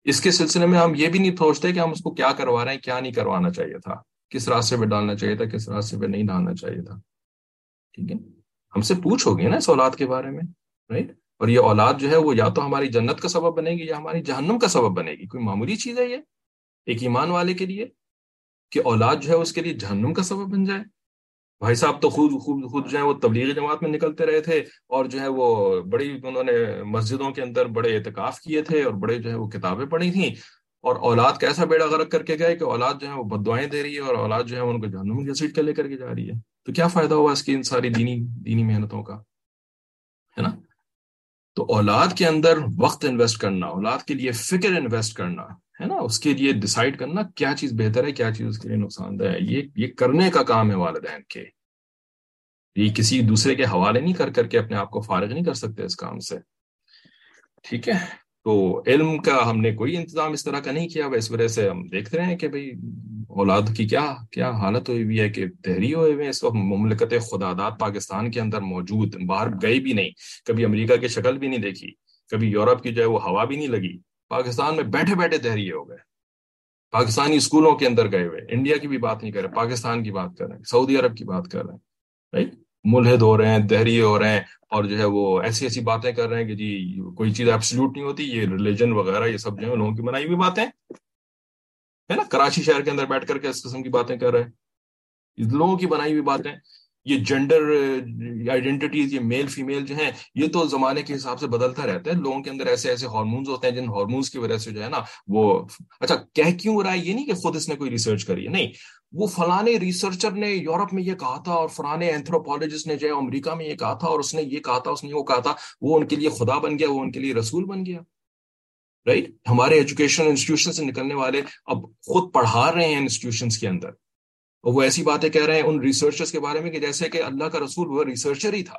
اس کے سلسلے میں ہم یہ بھی نہیں سوچتے کہ ہم اس کو کیا کروا رہے ہیں، کیا نہیں کروانا چاہیے تھا۔ کس راستے پہ ڈالنا چاہیے تھا، کس راستے پہ نہیں ڈالنا چاہیے تھا۔ ٹھیک ہے؟ ہم سے پوچھو گے نا اس اولاد کے بارے میں۔ رائٹ اور یہ اولاد جو ہے وہ یا تو ہماری جنت کا سبب بنے گی یا ہماری جہنم کا سبب بنے گی۔ کوئی معمولی چیز ہے یہ؟ ایک ایمان والے کے لیے کہ اولاد جو ہے اس کے لیے جہنم کا سبب بن جائے۔ بھائی صاحب تو خود خود خود جو ہے وہ تبلیغی جماعت میں نکلتے رہے تھے اور جو ہے وہ بڑی انہوں نے مسجدوں کے اندر بڑے اعتکاف کیے تھے اور بڑے جو ہے وہ کتابیں پڑھی تھیں۔ اور اولاد کیسا بیڑا غرق کر کے گئے کہ اولاد جو ہے وہ بدوائیں دے رہی ہے اور اولاد جو ہے ان کو جہنم کی سیٹ کے لے کر کے جا رہی ہے۔ تو کیا فائدہ ہوا اس کی ان ساری دینی دینی محنتوں کا؟ ہے نا؟ تو اولاد کے اندر وقت انویسٹ کرنا، اولاد کے لیے فکر انویسٹ کرنا، ہے نا؟ اس کے لیے ڈسائڈ کرنا کیا چیز بہتر ہے، کیا چیز اس کے لیے نقصان دہ ہے۔ یہ یہ کرنے کا کام ہے والدین کے۔ یہ کسی دوسرے کے حوالے نہیں کر کر کے اپنے آپ کو فارغ نہیں کر سکتے اس کام سے۔ ٹھیک ہے؟ تو علم کا ہم نے کوئی انتظام اس طرح کا نہیں کیا اس وجہ سے ہم دیکھ رہے ہیں کہ بھائی اولاد کی کیا کیا حالت ہوئی ہوئی ہے کہ تحری ہوئے ہوئے اس وقت مملکت خدادات پاکستان کے اندر موجود، باہر گئی بھی نہیں۔ کبھی امریکہ کی شکل بھی نہیں دیکھی، کبھی یورپ کی جو ہے وہ ہوا بھی نہیں لگی۔ پاکستان میں بیٹھے بیٹھے تحریے ہو گئے۔ پاکستانی اسکولوں کے اندر گئے ہوئے۔ انڈیا کی بھی بات نہیں کر رہے، پاکستان کی بات کر رہے ہیں، سعودی عرب کی بات کر رہے ہیں۔ رائٹ ملحد ہو رہے ہیں، دہری ہو رہے ہیں اور جو ہے وہ ایسی ایسی باتیں کر رہے ہیں کہ جی کوئی چیز ایبسلوٹ نہیں ہوتی، یہ ریلیجن وغیرہ، یہ سب جو ہے لوگوں کی بنائی ہوئی باتیں ہے نا؟ کراچی شہر کے اندر بیٹھ کر کے اس قسم کی باتیں کر رہے ہیں۔ لوگوں کی بنائی ہوئی باتیں یہ جینڈر آئیڈینٹیز یہ میل فیمیل جو ہیں، یہ تو زمانے کے حساب سے بدلتا رہتا ہے۔ لوگوں کے اندر ایسے ایسے ہارمونز ہوتے ہیں جن ہارمونز کی وجہ سے جو ہے نا وہ اچھا کہہ کیوں رہا ہے؟ یہ نہیں کہ خود اس نے کوئی ریسرچ کری ہے، نہیں۔ وہ فلانے ریسرچر نے یورپ میں یہ کہا تھا اور فلانے اینتھروپولوجسٹ نے جو ہے امریکہ میں یہ کہا تھا اور اس نے یہ کہا تھا، اس نے وہ کہا تھا، وہ ان کے لیے خدا بن گیا، وہ ان کے لیے رسول بن گیا۔ رائٹ ہمارے ایجوکیشن انسٹیٹیوشن سے نکلنے والے اب خود پڑھا رہے ہیں انسٹیٹیوشنس کے اندر۔ اور وہ ایسی باتیں کہہ رہے ہیں ان ریسرچرس کے بارے میں کہ جیسے کہ اللہ کا رسول وہ ریسرچر ہی تھا۔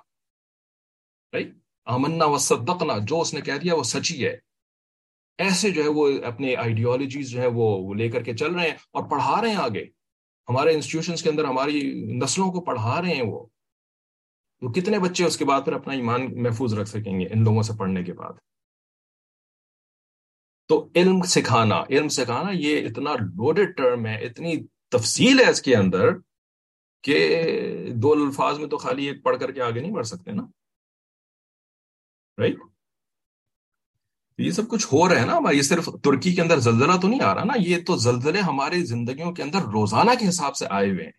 رائٹ آمنا و صدقنا جو اس نے کہہ دیا وہ سچی ہے۔ ایسے جو ہے وہ اپنے آئیڈیالوجیز جو ہے وہ لے کر کے چل رہے ہیں اور پڑھا رہے ہیں آگے۔ ہمارے انسٹیٹیوشنس کے اندر ہماری نسلوں کو پڑھا رہے ہیں وہ۔ تو کتنے بچے اس کے بعد پھر اپنا ایمان محفوظ رکھ سکیں گے ان لوگوں سے پڑھنے کے بعد؟ تو علم سکھانا علم سکھانا یہ اتنا لوڈیڈ ٹرم ہے، اتنی تفصیل ہے اس کے اندر کہ دو الفاظ میں تو خالی ایک پڑھ کر کے آگے نہیں بڑھ سکتے نا۔ رائٹ یہ سب کچھ ہو رہا ہے نا، یہ صرف ترکی کے اندر زلزلہ تو نہیں آ رہا نا، یہ تو زلزلے ہماری زندگیوں کے اندر روزانہ کے حساب سے آئے ہوئے ہیں۔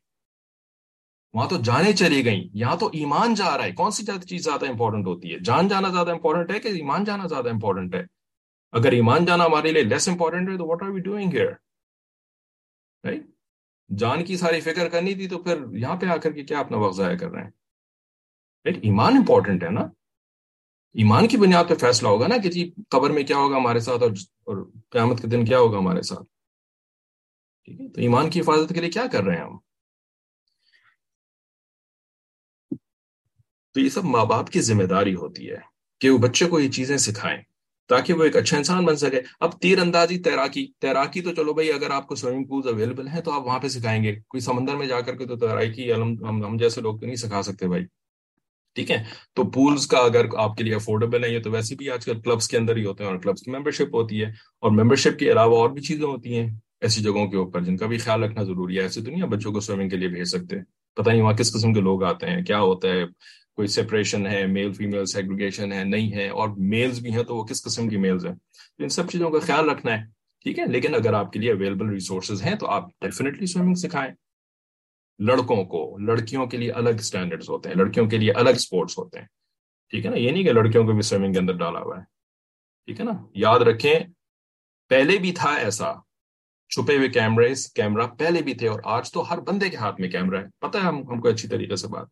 وہاں تو جانے چلی گئیں، یہاں تو ایمان جا رہا ہے۔ کون سی چیز زیادہ امپورٹنٹ ہوتی ہے؟ جان جانا زیادہ امپورٹنٹ ہے کہ ایمان جانا زیادہ امپورٹنٹ ہے؟ اگر ایمان جانا ہمارے لیے لیس امپورٹنٹ ہے تو what are we doing here right جان کی ساری فکر کرنی تھی تو پھر یہاں پہ آ کر کے کیا اپنا وقت ضائع کر رہے ہیں؟ رائٹ ایمان امپورٹنٹ ہے نا۔ ایمان کی بنیاد پہ فیصلہ ہوگا نا کہ جی قبر میں کیا ہوگا ہمارے ساتھ اور قیامت کے دن کیا ہوگا ہمارے ساتھ؟ ٹھیک ہے، تو ایمان کی حفاظت کے لیے کیا کر رہے ہیں ہم؟ تو یہ سب ماں باپ کی ذمہ داری ہوتی ہے کہ وہ بچے کو یہ چیزیں سکھائیں تاکہ وہ ایک اچھا انسان بن سکے۔ اب تیر اندازی تیراکی تیراکی تو چلو بھائی اگر آپ کو سوئمنگ پولز اویلیبل ہیں تو آپ وہاں پہ سکھائیں گے۔ کوئی سمندر میں جا کر کے تو تیراکی ہم جیسے لوگ تو نہیں سکھا سکتے بھائی۔ ٹھیک ہے؟ تو پولز کا اگر آپ کے لیے افورڈیبل ہے یہ تو ویسے بھی آج کل کلبس کے اندر ہی ہوتے ہیں اور کلبس کی ممبرشپ ہوتی ہے اور ممبرشپ کے علاوہ اور بھی چیزیں ہوتی ہیں ایسی جگہوں کے اوپر، جن کا بھی خیال رکھنا ضروری ہے۔ ایسے تو نہیں بچوں کو سوئمنگ کے لیے بھیج سکتے پتہ نہیں وہاں کس قسم کے لوگ آتے ہیں، کیا ہوتا ہے؟ کوئی سپریشن ہے میل فیمیل سیگریگیشن ہے، نہیں ہے، اور میلز بھی ہیں تو وہ کس قسم کی میلز ہیں؟ تو ان سب چیزوں کا خیال رکھنا ہے، ٹھیک ہے؟ لیکن اگر آپ کے لیے اویلیبل ریسورسز ہیں تو آپ ڈیفینیٹلی سوئمنگ سکھائیں۔ لڑکوں کو، لڑکیوں کے لیے الگ اسٹینڈرڈس ہوتے ہیں، لڑکیوں کے لیے الگ اسپورٹس ہوتے ہیں۔ ٹھیک ہے نا؟ یہ نہیں کہ لڑکیوں کو بھی سوئمنگ کے اندر ڈالا ہوا ہے۔ ٹھیک ہے نا؟ یاد رکھیں، پہلے بھی تھا ایسا، چھپے ہوئے کیمرے کیمرہ پہلے بھی تھے اور آج تو ہر بندے کے ہاتھ میں کیمرہ ہے۔ پتہ ہے ہم ہم کو اچھی طریقے سے بات،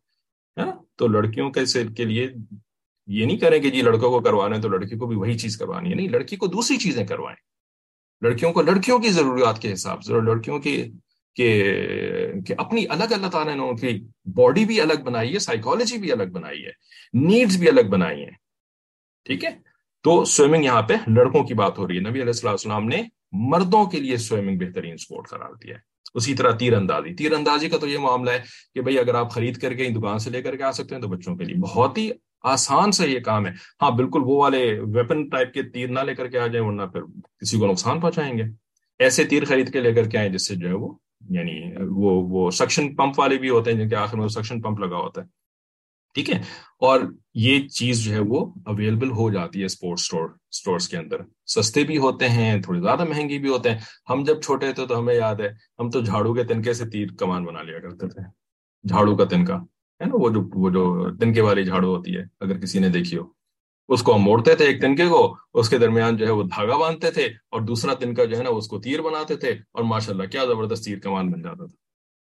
ہے نا؟ تو لڑکیوں کے کے لیے یہ نہیں کریں کہ جی لڑکوں کو کروا رہے ہیں تو لڑکی کو بھی وہی چیز کروانی ہے۔ نہیں، لڑکی کو دوسری چیزیں کروائیں۔ لڑکیوں کو لڑکیوں کی ضروریات کے حساب سے لڑکیوں کی کہ کہ اپنی الگ اللہ تعالیٰ نے ان کی باڈی بھی الگ بنائی ہے سائیکالوجی بھی الگ بنائی ہے نیڈز بھی الگ بنائی ہیں۔ ٹھیک ہے؟ تو سوئمنگ یہاں پہ لڑکوں کی بات ہو رہی ہے۔ نبی علیہ السلام نے مردوں کے لیے سوئمنگ بہترین سپورٹ قرار دیا ہے۔ اسی طرح تیر اندازی تیر اندازی کا تو یہ معاملہ ہے کہ بھائی اگر آپ خرید کر کے دکان سے لے کر کے آ سکتے ہیں تو بچوں کے لیے بہت ہی آسان سے یہ کام ہے۔ ہاں بالکل وہ والے ویپن ٹائپ کے تیر نہ لے کر کے آ جائیں، ورنہ پھر کسی کو نقصان پہنچائیں گے۔ ایسے تیر خرید کے لے کر کے آئیں جس سے جو ہے وہ یعنی وہ وہ سکشن پمپ والے بھی ہوتے ہیں جن کے آخر میں سکشن پمپ لگا ہوتا ہے۔ ٹھیک ہے؟ اور یہ چیز جو ہے وہ اویلیبل ہو جاتی ہے اسپورٹس اسٹور اسٹورس کے اندر۔ سستے بھی ہوتے ہیں تھوڑی زیادہ مہنگی بھی ہوتے ہیں۔ ہم جب چھوٹے تھے تو ہمیں یاد ہے، ہم تو جھاڑو کے تنکے سے تیر کمان بنا لیا کرتے تھے۔ جھاڑو کا تنکا، ہے نا؟ وہ جو وہ جو تنکے والی جھاڑو ہوتی ہے، اگر کسی نے دیکھی ہو۔ اس کو ہم موڑتے تھے ایک تنکے کو، اس کے درمیان جو ہے وہ دھاگا باندھتے تھے اور دوسرا تنکا جو ہے نا اس کو تیر بناتے تھے اور ماشاء اللہ کیا زبردست تیر کمان بن جاتا تھا،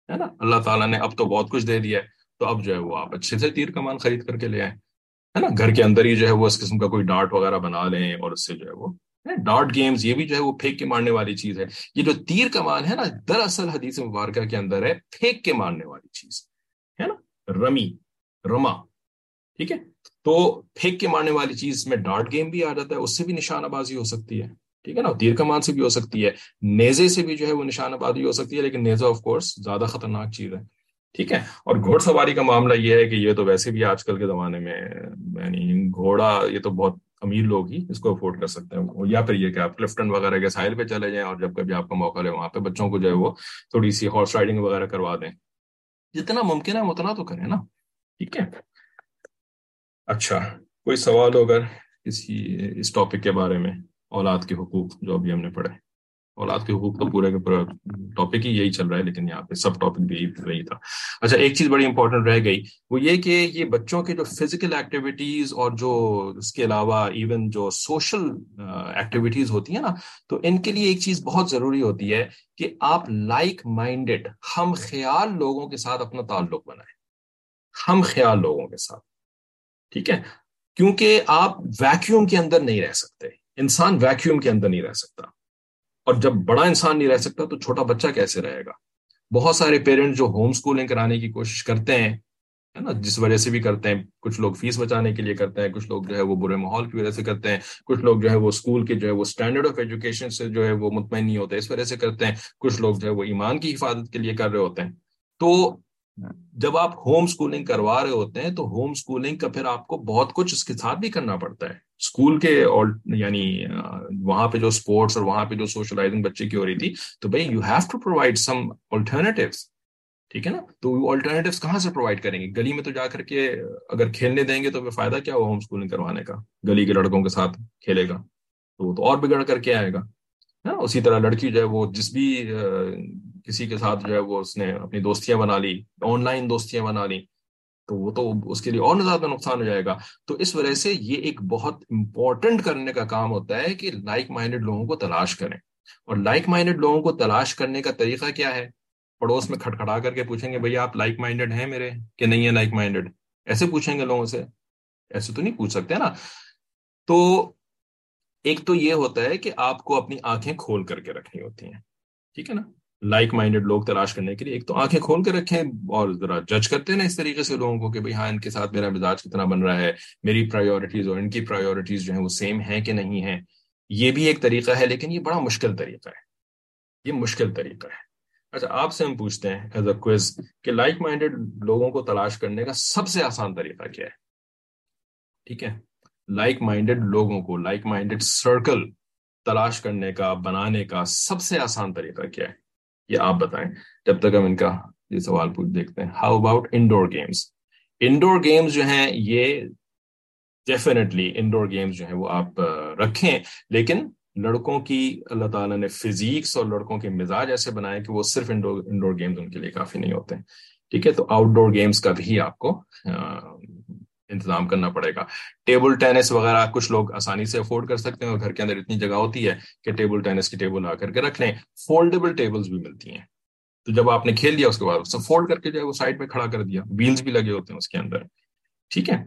ہے نا؟ اللہ تعالیٰ نے اب تو بہت کچھ دے دیا ہے، تو اب جو ہے وہ آپ اچھے سے تیر کمان خرید کر کے لے آئیں، ہے نا؟ گھر کے اندر ہی جو ہے وہ اس قسم کا کوئی ڈارٹ وغیرہ بنا لیں اور اس سے جو ہے وہ ڈارٹ گیمز، یہ بھی جو ہے وہ پھینک کے مارنے والی چیز ہے۔ یہ جو تیر کمان ہے نا، دراصل حدیث مبارکہ کے اندر ہے، پھینک کے مارنے والی چیز، ہے نا؟ رمی، رما، ٹھیک ہے؟ تو پھینک کے مارنے والی چیز میں ڈارٹ گیم بھی آ جاتا ہے، اس سے بھی نشانہ بازی ہو سکتی ہے۔ ٹھیک ہے نا؟ تیر کمان سے بھی ہو سکتی ہے۔ نیزے سے بھی جو ہے وہ نشانہ بازی ہو سکتی ہے، لیکن نیزا آف کورس زیادہ خطرناک چیز ہے۔ ٹھیک ہے؟ اور گھوڑ سواری کا معاملہ یہ ہے کہ یہ تو ویسے بھی آج کل کے زمانے میں یعنی گھوڑا یہ تو بہت امیر لوگ ہی اس کو افورڈ کر سکتے ہیں۔ یا پھر یہ کہ آپ کلفٹن وغیرہ کے ساحل پہ چلے جائیں اور جب کبھی آپ کا موقع لے وہاں پہ بچوں کو جو ہے وہ تھوڑی سی ہارس رائڈنگ وغیرہ کروا دیں۔ جتنا ممکن ہے اتنا تو کریں نا۔ ٹھیک ہے؟ اچھا کوئی سوال ہو اگر کسی اس ٹاپک کے بارے میں؟ اولاد کے حقوق جو ابھی ہم نے پڑھے۔ اولاد کے حقوق تو پورے پورا ٹاپک ہی یہی چل رہا ہے، لیکن یہاں پہ سب ٹاپک بھی وہی تھا۔ اچھا ایک چیز بڑی امپورٹنٹ رہ گئی، وہ یہ کہ یہ بچوں کے جو فزیکل ایکٹیویٹیز اور جو اس کے علاوہ ایون جو سوشل ایکٹیویٹیز ہوتی ہیں نا، تو ان کے لیے ایک چیز بہت ضروری ہوتی ہے کہ آپ لائک مائنڈیڈ ہم خیال لوگوں کے ساتھ اپنا تعلق بنائیں۔ ہم خیال لوگوں کے ساتھ۔ ٹھیک ہے؟ کیونکہ آپ ویکیوم کے اندر نہیں رہ سکتے۔ انسان ویکیوم کے اندر نہیں رہ سکتا۔ اور جب بڑا انسان نہیں رہ سکتا تو چھوٹا بچہ کیسے رہے گا؟ بہت سارے پیرنٹ جو ہوم اسکولنگ کرانے کی کوشش کرتے ہیں، ہے نا، جس وجہ سے بھی کرتے ہیں۔ کچھ لوگ فیس بچانے کے لیے کرتے ہیں، کچھ لوگ جو ہے وہ برے ماحول کی وجہ سے کرتے ہیں۔ کچھ لوگ جو ہے وہ اسکول کے جو ہے وہ اسٹینڈرڈ آف ایجوکیشن سے جو ہے وہ مطمئن نہیں ہوتے، اس وجہ سے کرتے ہیں۔ کچھ لوگ جو ہے وہ ایمان کی حفاظت کے لیے کر رہے ہوتے ہیں۔ تو جب آپ ہوم اسکولنگ کروا رہے ہوتے ہیں تو ہوم اسکولنگ کا پھر آپ کو بہت کچھ اس کے ساتھ بھی کرنا پڑتا ہے۔ اسکول کے یعنی وہاں پہ جو اسپورٹس اور وہاں پہ جو سوشلائزنگ بچے کی ہو رہی تھی، تو بھائی you have to provide some alternatives ٹھیک ہے نا؟ تو وہ آلٹرنیٹیوس کہاں سے پرووائڈ کریں گے؟ گلی میں تو جا کر کے اگر کھیلنے دیں گے تو پھر فائدہ کیا ہوا ہوم اسکولنگ کروانے کا؟ گلی کے لڑکوں کے ساتھ کھیلے گا تو وہ تو اور بگڑ کر کے آئے گا اسی طرح لڑکی جو ہے وہ جس بھی کسی کے ساتھ جو ہے وہ اس نے اپنی دوستیاں بنا لی، آن لائن دوستیاں بنا لی، تو وہ تو اس کے لیے اور زیادہ نقصان ہو جائے گا۔ تو اس وجہ سے یہ ایک بہت امپورٹنٹ کرنے کا کام ہوتا ہے کہ لائک مائنڈیڈ لوگوں کو تلاش کریں۔ اور لائک مائنڈیڈ لوگوں کو تلاش کرنے کا طریقہ کیا ہے؟ پڑوس میں کھٹکھٹا کر کے پوچھیں گے، بھائی آپ لائک مائنڈیڈ ہیں میرے؟ کہ نہیں ہے لائک مائنڈیڈ ایسے پوچھیں گے لوگوں سے۔ ایسے تو نہیں پوچھ سکتے نا۔ تو ایک تو یہ ہوتا ہے کہ آپ کو اپنی آنکھیں کھول کر کے رکھنی ہوتی ہیں۔ ٹھیک ہے نا؟ لائک مائنڈیڈ لوگ تلاش کرنے کے لیے ایک تو آنکھیں کھول کے رکھیں اور ذرا جج کرتے ہیں نا اس طریقے سے لوگوں کو کہ بھائی ہاں ان کے ساتھ میرا مزاج کتنا بن رہا ہے، میری پرائیورٹیز اور ان کی پرائیورٹیز جو ہیں وہ سیم ہیں کہ نہیں ہیں؟ یہ بھی ایک طریقہ ہے، لیکن یہ بڑا مشکل طریقہ ہے۔ یہ مشکل طریقہ ہے۔ اچھا آپ سے ہم پوچھتے ہیں ایز اے کوئز کہ لائک مائنڈیڈ لوگوں کو تلاش کرنے کا سب سے آسان طریقہ کیا ہے؟ ٹھیک ہے؟ لائک مائنڈیڈ لوگوں کو لائک مائنڈیڈ سرکل تلاش کرنے کا، بنانے کا سب سے آسان طریقہ کیا ہے؟ یہ آپ بتائیں، جب تک ہم ان کا یہ سوال پوچھ دیکھتے ہیں how about indoor games indoor games جو ہیں، یہ ڈیفینیٹلی انڈور گیمس جو ہیں، وہ آپ رکھیں۔ لیکن لڑکوں کی، اللہ تعالیٰ نے فزیکس اور لڑکوں کے مزاج ایسے بنائے کہ وہ صرف انڈور انڈور گیمز ان کے لیے کافی نہیں ہوتے۔ ہیں ٹھیک ہے، تو آؤٹ ڈور گیمز کا بھی آپ کو انتظام کرنا پڑے گا۔ ٹیبل ٹینس وغیرہ کچھ لوگ آسانی سے افورڈ کر سکتے ہیں اور گھر کے اندر اتنی جگہ ہوتی ہے کہ ٹیبل ٹینس کی ٹیبل آ کر کے رکھ لیں۔ فولڈیبل ٹیبلز بھی ملتی ہیں۔ تو جب آپ نے کھیل دیا اس کے بعد اسے فولڈ کر کے جو ہے وہ سائڈ میں کھڑا کر دیا۔ ویلز بھی لگے ہوتے ہیں اس کے اندر۔ ٹھیک ہے۔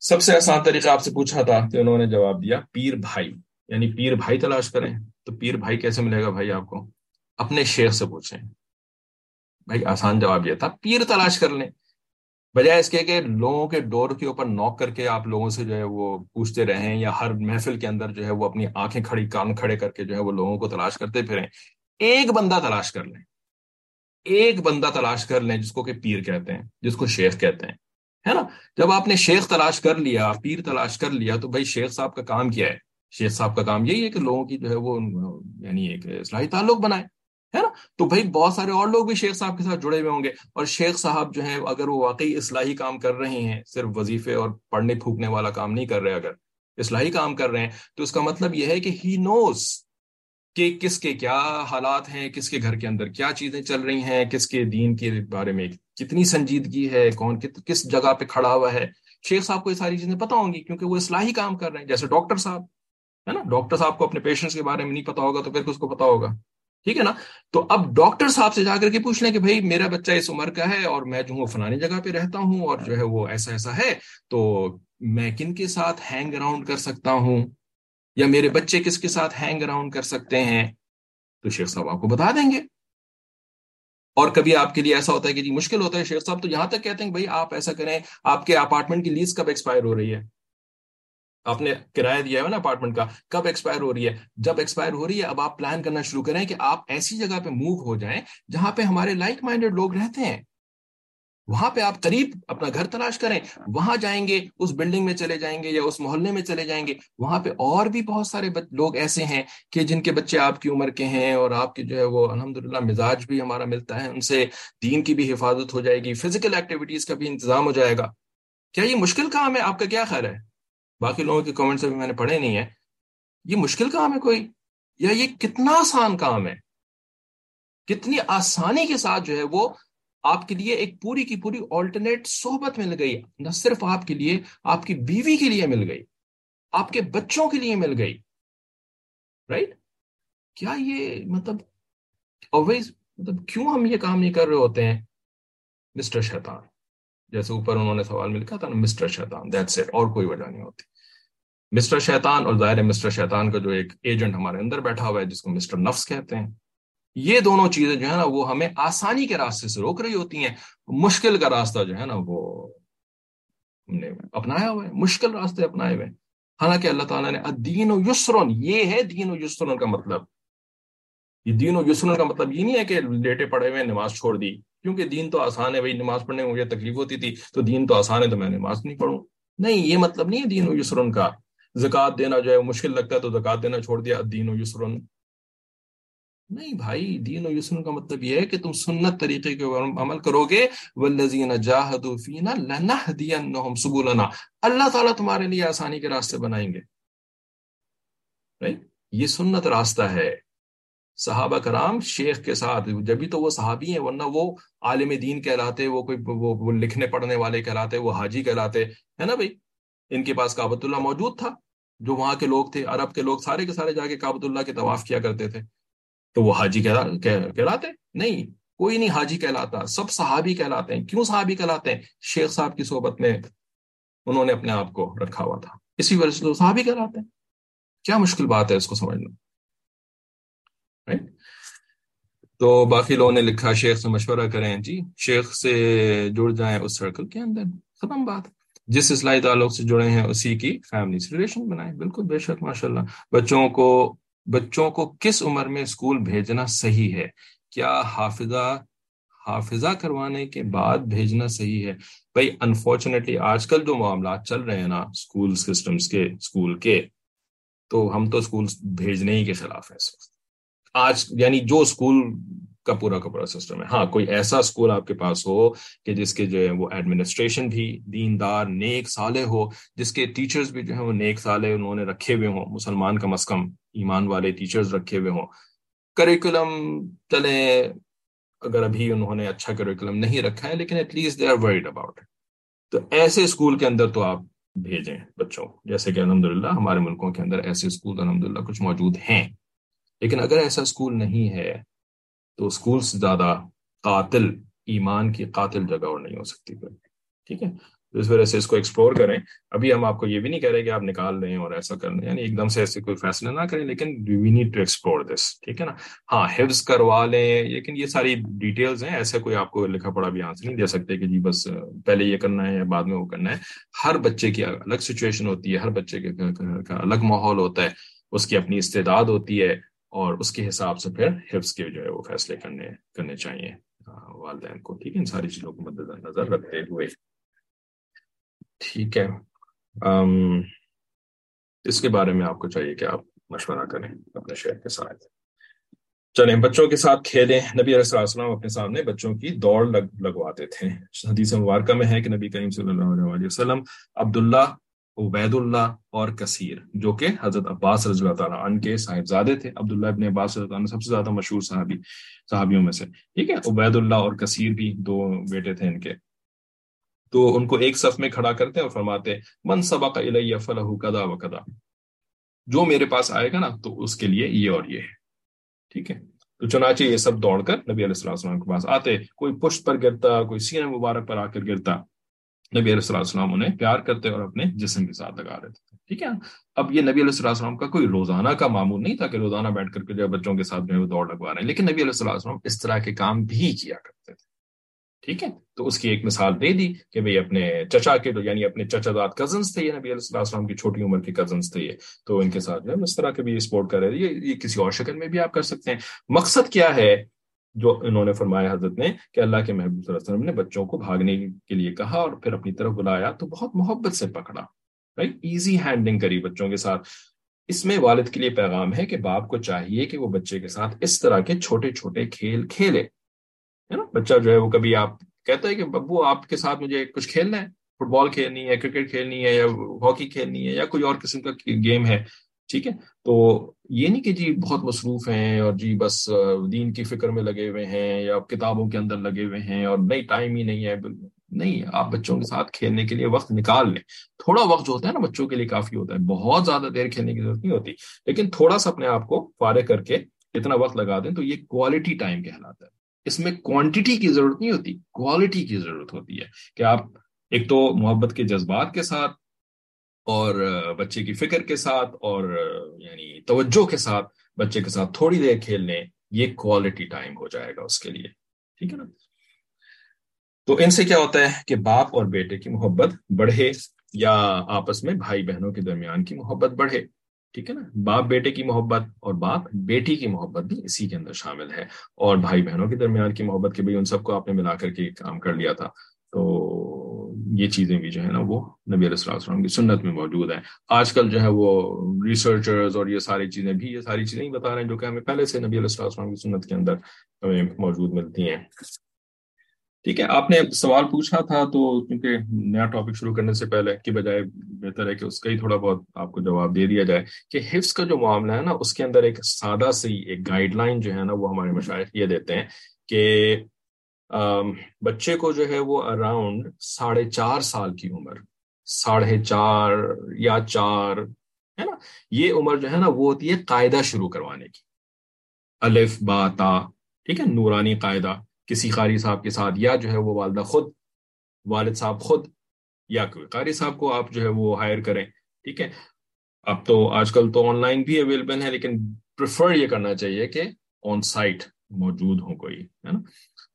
سب سے آسان طریقہ آپ سے پوچھا تھا تو انہوں نے جواب دیا، پیر بھائی۔ یعنی پیر بھائی تلاش کریں۔ تو پیر بھائی کیسے ملے گا بھائی آپ کو؟ اپنے شیخ سے پوچھیں۔ بھائی آسان جواب یہ تھا، پیر تلاش کر لیں۔ بجائے اس کے کہ لوگوں کے ڈور کے اوپر نوک کر کے آپ لوگوں سے جو ہے وہ پوچھتے رہیں یا ہر محفل کے اندر جو ہے وہ اپنی آنکھیں کھڑی، کان کھڑے کر کے جو ہے وہ لوگوں کو تلاش کرتے پھریں۔ ایک بندہ تلاش کر لیں۔ ایک بندہ تلاش کر لیں جس کو کہ پیر کہتے ہیں، جس کو شیخ کہتے ہیں، ہے نا؟ جب آپ نے شیخ تلاش کر لیا، پیر تلاش کر لیا تو بھائی شیخ صاحب کا کام کیا ہے؟ شیخ صاحب کا کام یہی ہے کہ لوگوں کی جو ہے وہ یعنی ایک اصلاحی تعلق بنائے ہے نا؟ تو بھائی بہت سارے اور لوگ بھی شیخ صاحب کے ساتھ جڑے ہوئے ہوں گے۔ اور شیخ صاحب جو ہیں، اگر وہ واقعی اصلاحی کام کر رہے ہیں، صرف وظیفے اور پڑھنے پھونکنے والا کام نہیں کر رہے، اگر اصلاحی کام کر رہے ہیں، تو اس کا مطلب یہ ہے کہ ہی نوز کہ کس کے کیا حالات ہیں، کس کے گھر کے اندر کیا چیزیں چل رہی ہیں، کس کے دین کے بارے میں کتنی سنجیدگی ہے، کون کس جگہ پہ کھڑا ہوا ہے۔ شیخ صاحب کو یہ ساری چیزیں پتا ہوں گی کیونکہ وہ اصلاحی کام کر رہے ہیں، جیسے ڈاکٹر صاحب، ہے نا؟ ڈاکٹر صاحب کو اپنے پیشنٹس کے بارے میں نہیں پتا ہوگا تو پھر کس کو پتا ہوگا؟ ٹھیک ہے نا؟ تو اب ڈاکٹر صاحب سے جا کر کے پوچھ لیں کہ بھائی میرا بچہ اس عمر کا ہے اور میں جو ہوں فلانی جگہ پہ رہتا ہوں اور جو ہے وہ ایسا ایسا ہے، تو میں کن کے ساتھ ہینگ اراؤنڈ کر سکتا ہوں؟ یا میرے بچے کس کے ساتھ ہینگ اراؤنڈ کر سکتے ہیں؟ تو شیخ صاحب آپ کو بتا دیں گے۔ اور کبھی آپ کے لیے ایسا ہوتا ہے کہ جی مشکل ہوتا ہے شیخ صاحب، تو یہاں تک کہتے ہیں کہ بھائی آپ ایسا کریں، آپ کے اپارٹمنٹ کی لیز کب ایکسپائر ہو رہی ہے؟ آپ نے کرایہ دیا ہے نا اپارٹمنٹ کا، کب ایکسپائر ہو رہی ہے؟ جب ایکسپائر ہو رہی ہے، اب آپ پلان کرنا شروع کریں کہ آپ ایسی جگہ پہ موو ہو جائیں جہاں پہ ہمارے لائک مائنڈیڈ لوگ رہتے ہیں۔ وہاں پہ آپ قریب اپنا گھر تلاش کریں۔ وہاں جائیں گے، اس بلڈنگ میں چلے جائیں گے یا اس محلے میں چلے جائیں گے۔ وہاں پہ اور بھی بہت سارے لوگ ایسے ہیں کہ جن کے بچے آپ کی عمر کے ہیں اور آپ کے جو ہے وہ الحمد مزاج بھی ہمارا ملتا ہے۔ ان سے دین کی بھی حفاظت ہو جائے گی فزیکل ایکٹیویٹیز کا بھی انتظام ہو جائے گا۔ کیا یہ مشکل کام ہے؟ آپ کا کیا خیال ہے؟ باقی لوگوں کے کامنٹس ابھی میں نے پڑھے نہیں ہے یہ مشکل کام ہے کوئی؟ یا یہ کتنا آسان کام ہے؟ کتنی آسانی کے ساتھ جو ہے وہ آپ کے لیے ایک پوری کی پوری آلٹرنیٹ صحبت مل گئی۔ نہ صرف آپ کے لیے، آپ کی بیوی کے لیے مل گئی۔ آپ کے بچوں کے لیے مل گئی۔ رائٹ کیا یہ مطلب آلویز مطلب کیوں ہم یہ کام نہیں کر رہے ہوتے ہیں؟ مسٹر شیطان۔ جیسے اوپر انہوں نے سوال میں لکھا تھا نا مسٹر شیطان دیٹس اٹ اور کوئی وجہ نہیں ہوتی۔ مسٹر شیطان، اور ظاہر مسٹر شیطان کا جو ایک ایجنٹ ہمارے اندر بیٹھا ہوا ہے، جس کو مسٹر نفس کہتے ہیں۔ یہ دونوں چیزیں جو ہے نا، وہ ہمیں آسانی کے راستے سے روک رہی ہوتی ہیں۔ مشکل کا راستہ جو ہے نا، وہ ہم نے اپنایا ہوا ہے۔ مشکل راستے اپنائے ہوئے۔ حالانکہ اللہ تعالیٰ نے دین و یسرن، یہ ہے دین و یسرن کا مطلب۔ یہ دین و یسرن کا مطلب یہ نہیں ہے کہ لیٹے پڑے ہوئے نماز چھوڑ دی۔ کیونکہ دین تو آسان ہے، بھائی نماز پڑھنے میں مجھے تکلیف ہوتی تھی، تو دین تو آسان ہے تو میں نماز نہیں پڑھوں۔ نہیں، یہ مطلب نہیں ہے دین و یسرن کا۔ زکوٰۃ دینا جو ہے مشکل لگتا ہے تو زکوٰۃ دینا چھوڑ دیا، دین و یسرن نہیں بھائی، دین و یسن کا مطلب یہ ہے کہ تم سنت طریقے کے عمل کرو گے۔ اللہ تعالیٰ تمہارے لیے آسانی کے راستے بنائیں گے۔ یہ سنت راستہ ہے۔ صحابہ کرام شیخ کے ساتھ جبھی تو وہ صحابی ہیں، ورنہ وہ عالم دین کہلاتے، وہ کوئی وہ لکھنے پڑھنے والے کہلاتے، وہ حاجی کہلاتے، ہے نا بھائی؟ ان کے پاس کابت اللہ موجود تھا، جو وہاں کے لوگ تھے، عرب کے لوگ، سارے کے سارے جا کے کابت اللہ کے طواف کیا کرتے تھے۔ تو وہ حاجی کہلاتے؟ نہیں، کوئی نہیں حاجی کہلاتا، سب صحابی کہلاتے ہیں۔ کیوں صحابی کہلاتے ہیں؟ شیخ صاحب کی صحبت میں انہوں نے اپنے آپ کو رکھا ہوا تھا۔ اسی وجہ سے صحابی کہلاتے ہیں۔ کیا مشکل بات ہے اس کو سمجھنا؟ تو باقی لوگوں نے لکھا، شیخ سے مشورہ کریں۔ جی شیخ سے جڑ جائیں اس سرکل کے اندر۔ ختم بات۔ جس اصلاحی تعلق سے جڑے ہیں، اسی کی فیملی سے ریلیشن بنائیں۔ بالکل، بے شک ماشاء اللہ بچوں کو بچوں کو کس عمر میں اسکول بھیجنا صحیح ہے؟ کیا حافظہ حافظہ کروانے کے بعد بھیجنا صحیح ہے؟ بھائی انفارچونیٹلی آج کل جو معاملات چل رہے ہیں نا اسکول سسٹمس کے اسکول کے، تو ہم تو اسکول بھیجنے ہی کے خلاف ہیں۔ آج یعنی جو اسکول کا پورا کا پورا سسٹم ہے۔ ہاں کوئی ایسا اسکول آپ کے پاس ہو کہ جس کے جو ہے وہ ایڈمنسٹریشن بھی دیندار، نیک سالے ہو، جس کے ٹیچرز بھی جو ہے وہ نیک سالے انہوں نے رکھے ہوئے ہوں۔ مسلمان کم از کم ایمان والے ٹیچرز رکھے ہوئے ہوں۔ کریکولم چلے اگر ابھی انہوں نے اچھا کریکولم نہیں رکھا ہے، لیکن at least they are worried about تو ایسے اسکول کے اندر تو آپ بھیجیں بچوں جیسے کہ الحمد للہ ہمارے ملکوں کے اندر ایسے اسکول الحمد للہ کچھ موجود ہیں۔ لیکن اگر ایسا اسکول نہیں ہے تو اسکول سے زیادہ قاتل، ایمان کی قاتل جگہ اور نہیں ہو سکتی ٹھیک ہے؟ اس وجہ سے اس کو ایکسپلور کریں۔ ابھی ہم آپ کو یہ بھی نہیں کہہ رہے کہ آپ نکال لیں اور ایسا کر لیں یعنی ایک دم سے ایسے کوئی فیصلہ نہ کریں، لیکن we need to explore this ٹھیک ہے نا؟ ہاں حفظ کروا لیں۔ لیکن یہ ساری ڈیٹیلز ہیں، ایسے کوئی آپ کو لکھا پڑا بھی آنسر نہیں دے سکتے کہ جی بس پہلے یہ کرنا ہے یا بعد میں وہ کرنا ہے۔ ہر بچے کی الگ سچویشن ہوتی ہے، ہر بچے کے کا الگ ماحول ہوتا ہے، اس کی اپنی استعداد ہوتی ہے۔ اور اس کے حساب سے پھر حفظ کے جو ہے وہ فیصلے کرنے کرنے چاہیے۔ والدین کو، ٹھیک ہے؟ ان ساری چیزوں کو مد نظر رکھتے ہوئے۔ ٹھیک ہے۔ اس کے بارے میں آپ کو چاہیے کہ آپ مشورہ کریں اپنے شہر کے ساتھ۔ چلیں، بچوں کے ساتھ کھیلیں۔ نبی علیہ السلام اپنے سامنے بچوں کی دوڑ لگ، لگواتے تھے۔ حدیث مبارکہ میں ہے کہ نبی کریم صلی اللہ علیہ وسلم عبداللہ عبید اللہ اور کثیر، جو کہ حضرت عباس رضی اللہ تعالیٰ عنہ کے صاحبزادے تھے، عبداللہ ابن عباس رضی اللہ عنہ سب سے زیادہ مشہور صحابی، صحابیوں میں سے۔ ٹھیک ہے؟ عبید اللہ اور کثیر بھی دو بیٹے تھے ان کے۔ تو ان کو ایک صف میں کھڑا کرتے اور فرماتے، من سبق الیہ فلہ کدا و کدا جو میرے پاس آئے گا نا، تو اس کے لیے یہ اور یہ ہے۔ ٹھیک ہے؟ تو چنانچہ یہ سب دوڑ کر نبی علیہ السلام کے پاس آتے، کوئی پشت پر گرتا، کوئی سینہ مبارک پر آ کر گرتا۔ نبی علیہ السلام انہیں پیار کرتے اور اپنے جسم کے ساتھ لگا رہے تھے ٹھیک ہے؟ اب یہ نبی علیہ السلام کا کوئی روزانہ کا معمول نہیں تھا کہ روزانہ بیٹھ کر کے جو بچوں کے ساتھ جو ہے وہ دوڑ لگوا رہے ہیں لیکن نبی علیہ السلام اس طرح کے کام بھی کیا کرتے تھے ٹھیک ہے؟ تو اس کی ایک مثال دے دی کہ بھئی اپنے چچا کے یعنی اپنے چچا داد کزنس تھے یہ نبی علیہ السلام کی چھوٹی عمر کے کزنس تھے یہ تو ان کے ساتھ جو ہے اس طرح کے بھی سپورٹ کر رہے یہ, یہ کسی اور شکل میں بھی آپ کر سکتے ہیں۔ مقصد کیا ہے؟ جو انہوں نے فرمایا حضرت نے کہ اللہ کے محبوب صلی اللہ علیہ وسلم نے بچوں کو بھاگنے کے لیے کہا اور پھر اپنی طرف بلایا تو بہت محبت سے پکڑا۔ رائٹ ایزی ہینڈلنگ کری بچوں کے ساتھ۔ اس میں والد کے لیے پیغام ہے کہ باپ کو چاہیے کہ وہ بچے کے ساتھ اس طرح کے چھوٹے چھوٹے کھیل کھیلے۔ ہے نا؟ بچہ جو ہے وہ کبھی آپ کہتا ہے کہ ببو آپ کے ساتھ مجھے کچھ کھیلنا ہے؟ فٹ بال کھیلنی ہے، کرکٹ کھیلنی ہے یا ہاکی کھیلنی ہے یا کوئی اور قسم کا گیم ہے۔ ٹھیک ہے؟ تو یہ نہیں کہ جی بہت مصروف ہیں اور جی بس دین کی فکر میں لگے ہوئے ہیں یا کتابوں کے اندر لگے ہوئے ہیں اور نئی ٹائم ہی نہیں ہے نہیں، آپ بچوں کے ساتھ کھیلنے کے لیے وقت نکال لیں۔ تھوڑا وقت جو ہوتا ہے نا بچوں کے لیے کافی ہوتا ہے، بہت زیادہ دیر کھیلنے کی ضرورت نہیں ہوتی، لیکن تھوڑا سا اپنے آپ کو فارغ کر کے اتنا وقت لگا دیں تو یہ کوالٹی ٹائم کہلاتا ہے۔ اس میں کوانٹٹی کی ضرورت نہیں ہوتی کوالٹی کی ضرورت ہوتی ہے کہ آپ ایک تو محبت کے جذبات کے ساتھ اور بچے کی فکر کے ساتھ اور یعنی توجہ کے ساتھ بچے کے ساتھ تھوڑی دیر کھیل لیں یہ کوالٹی ٹائم ہو جائے گا اس کے لیے۔ ٹھیک ہے نا؟ تو ان سے کیا ہوتا ہے کہ باپ اور بیٹے کی محبت بڑھے یا آپس میں بھائی بہنوں کے درمیان کی محبت بڑھے۔ ٹھیک ہے نا؟ باپ بیٹے کی محبت اور باپ بیٹی کی محبت بھی اسی کے اندر شامل ہے۔ اور بھائی بہنوں کے درمیان کی محبت کے بھی ان سب کو آپ نے ملا کر کے کام کر لیا تھا۔ تو یہ چیزیں بھی جو ہے نا وہ نبی علیہ السلام کی سنت میں موجود ہیں۔ آج کل جو ہے وہ ریسرچرز اور یہ ساری چیزیں بھی، یہ ساری چیزیں ہی بتا رہے ہیں جو کہ ہمیں پہلے سے نبی علیہ السلام کی سنت کے اندر ہمیں موجود ملتی ہیں۔ ٹھیک ہے، آپ نے سوال پوچھا تھا تو کیونکہ نیا ٹاپک شروع کرنے سے پہلے کی بجائے بہتر ہے کہ اس کا ہی تھوڑا بہت آپ کو جواب دے دیا جائے کہ حفظ کا جو معاملہ ہے نا، اس کے اندر ایک سادہ سی ایک گائیڈ لائن جو ہے نا وہ ہمارے مشاعر یہ دیتے ہیں کہ بچے کو جو ہے وہ اراؤنڈ ساڑھے چار سال کی عمر، ساڑھے چار یا چار، ہے نا؟ یہ عمر جو ہے نا وہ ہوتی ہے قاعدہ شروع کروانے کی۔ الف، با، تا، ٹھیک ہے؟ نورانی قاعدہ، کسی قاری صاحب کے ساتھ یا جو ہے وہ والدہ خود، والد صاحب خود، یا کوئی قاری صاحب کو آپ جو ہے وہ ہائر کریں، ٹھیک ہے؟ اب تو آج کل تو آن لائن بھی اویلیبل ہے لیکن پریفر یہ کرنا چاہیے کہ آن سائٹ موجود ہوں کوئی، ہے نا؟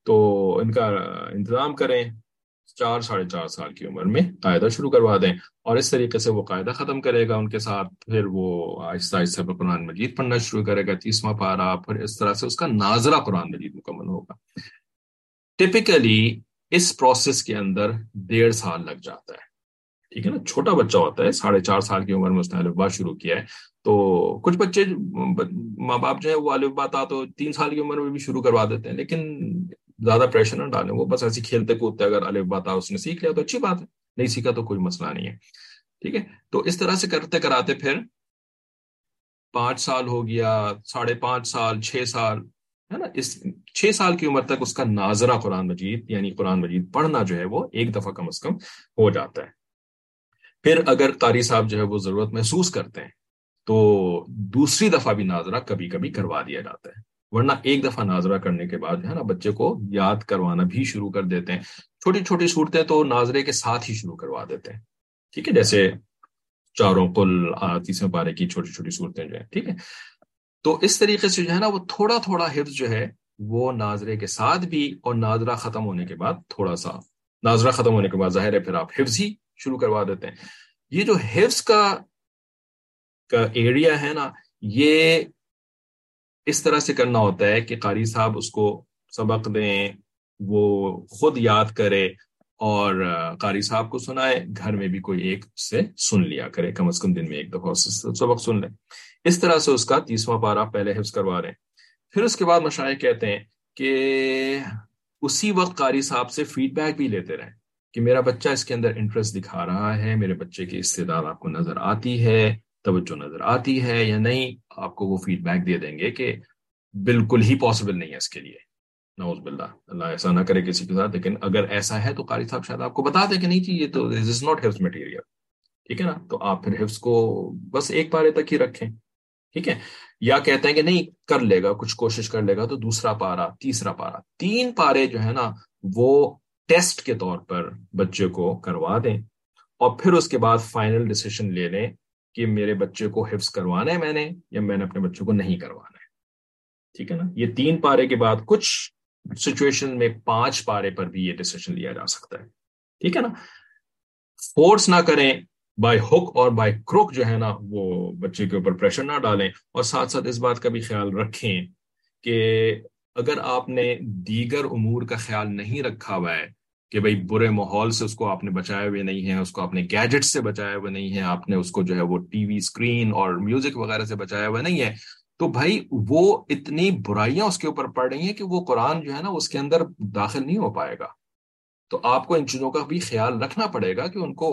تو ان کا انتظام کریں چار ساڑھے چار سال کی عمر میں قاعدہ شروع کروا دیں اور اس طریقے سے وہ قاعدہ ختم کرے گا ان کے ساتھ، پھر وہ آہستہ آہستہ قرآن مجید پڑھنا شروع کرے گا، تیسواں پارا پھر اس طرح سے اس کا ناظرہ قرآن مجید مکمل ہوگا۔ ٹپکلی اس پروسیس کے اندر ڈیڑھ سال لگ جاتا ہے۔ ٹھیک ہے نا؟ چھوٹا بچہ ہوتا ہے، ساڑھے چار سال کی عمر میں اس نے الفبا شروع کیا ہے۔ تو کچھ بچے ماں باپ جو ہے وہ الفبا تھا تو تین سال کی عمر میں بھی شروع کروا دیتے ہیں، لیکن زیادہ پریشر نہ ڈالیں، وہ بس ایسے کھیلتے کودتے اگر الفبا تھا اس نے سیکھ لیا تو اچھی بات ہے، نہیں سیکھا تو کوئی مسئلہ نہیں ہے، ٹھیک ہے؟ تو اس طرح سے کرتے کراتے پھر پانچ سال ہو گیا، ساڑھے پانچ سال، چھ سال، ہے نا؟ اس چھ سال کی عمر تک اس کا ناظرہ قرآن مجید یعنی قرآن مجید پڑھنا جو ہے وہ ایک دفعہ کم از کم ہو جاتا ہے۔ پھر اگر قاری صاحب جو ہے وہ ضرورت محسوس کرتے ہیں تو دوسری دفعہ بھی ناظرہ کبھی کبھی کروا دیا جاتا ہے۔ ورنہ ایک دفعہ ناظرہ کرنے کے بعد جو ہے نا بچے کو یاد کروانا بھی شروع کر دیتے ہیں۔ چھوٹی چھوٹی صورتیں تو ناظرے کے ساتھ ہی شروع کروا دیتے ہیں۔ ٹھیک ہے، جیسے چاروں کل تیسرے پارے کی چھوٹی چھوٹی صورتیں جو ہیں، ٹھیک ہے۔ تو اس طریقے سے جو ہے نا وہ تھوڑا تھوڑا حفظ جو ہے وہ ناظرے کے ساتھ بھی اور ناظرہ ختم ہونے کے بعد تھوڑا سا، ناظرہ ختم ہونے کے بعد ظاہر ہے پھر آپ حفظ ہی شروع کروا دیتے ہیں۔ یہ جو حفظ کا کا ایریا ہے نا، یہ اس طرح سے کرنا ہوتا ہے کہ قاری صاحب اس کو سبق دیں، وہ خود یاد کرے اور قاری صاحب کو سنائے، گھر میں بھی کوئی ایک سے سن لیا کرے، کم از کم دن میں ایک دفعہ سبق سن لیں اس طرح سے اس کا تیسواں پارا پہلے حفظ کروا رہے ہیں۔ پھر اس کے بعد مشاہد کہتے ہیں کہ اسی وقت قاری صاحب سے فیڈ بیک بھی لیتے رہیں کہ میرا بچہ اس کے اندر انٹرسٹ دکھا رہا ہے، میرے بچے کی استعداد آپ کو نظر آتی ہے۔ توجہ نظر آتی ہے یا نہیں، آپ کو وہ فیڈ بیک دے دیں گے کہ بالکل ہی پاسبل نہیں ہے اس کے لیے۔ نوز باللہ۔ اللہ ایسا نہ کرے کسی کے ساتھ، لیکن اگر ایسا ہے تو قاری صاحب شاید آپ کو بتا دیں کہ نہیں جی یہ تو از ناٹ ہیلتھ مٹیریل ٹھیک ہے نا؟ تو آپ پھر حفظ کو بس ایک پارے تک ہی رکھیں۔ ٹھیک ہے؟ یا کہتے ہیں کہ نہیں، کر لے گا، کچھ کوشش کر لے گا، تو دوسرا پارا تیسرا پارا تین پارے جو ہے نا، وہ ٹیسٹ کے طور پر بچے کو کروا دیں اور پھر اس کے بعد فائنل ڈسیشن لے لیں۔ کہ میرے بچے کو حفظ کروانا ہے میں نے یا میں نے اپنے بچے کو نہیں کروانا ہے۔ ٹھیک ہے نا؟ یہ تین پارے کے بعد کچھ سچویشن میں پانچ پارے پر بھی یہ ڈسیشن لیا جا سکتا ہے۔ ٹھیک ہے نا؟ فورس نہ کریں بائی ہک اور بائی کروک جو ہے نا، وہ بچے کے اوپر پریشر نہ ڈالیں۔ اور ساتھ ساتھ اس بات کا بھی خیال رکھیں کہ اگر آپ نے دیگر امور کا خیال نہیں رکھا ہوا ہے کہ بھائی برے ماحول سے اس کو آپ نے بچائے ہوئے نہیں ہیں، اس کو اپنے گیجٹ سے بچائے ہوئے نہیں ہیں، آپ نے اس کو جو ہے وہ ٹی وی اسکرین اور میوزک وغیرہ سے بچایا ہوا نہیں ہے تو بھائی وہ اتنی برائیاں اس کے اوپر پڑ رہی ہیں کہ وہ قرآن جو ہے نا اس کے اندر داخل نہیں ہو پائے گا۔ تو آپ کو ان چیزوں کا بھی خیال رکھنا پڑے گا کہ ان کو،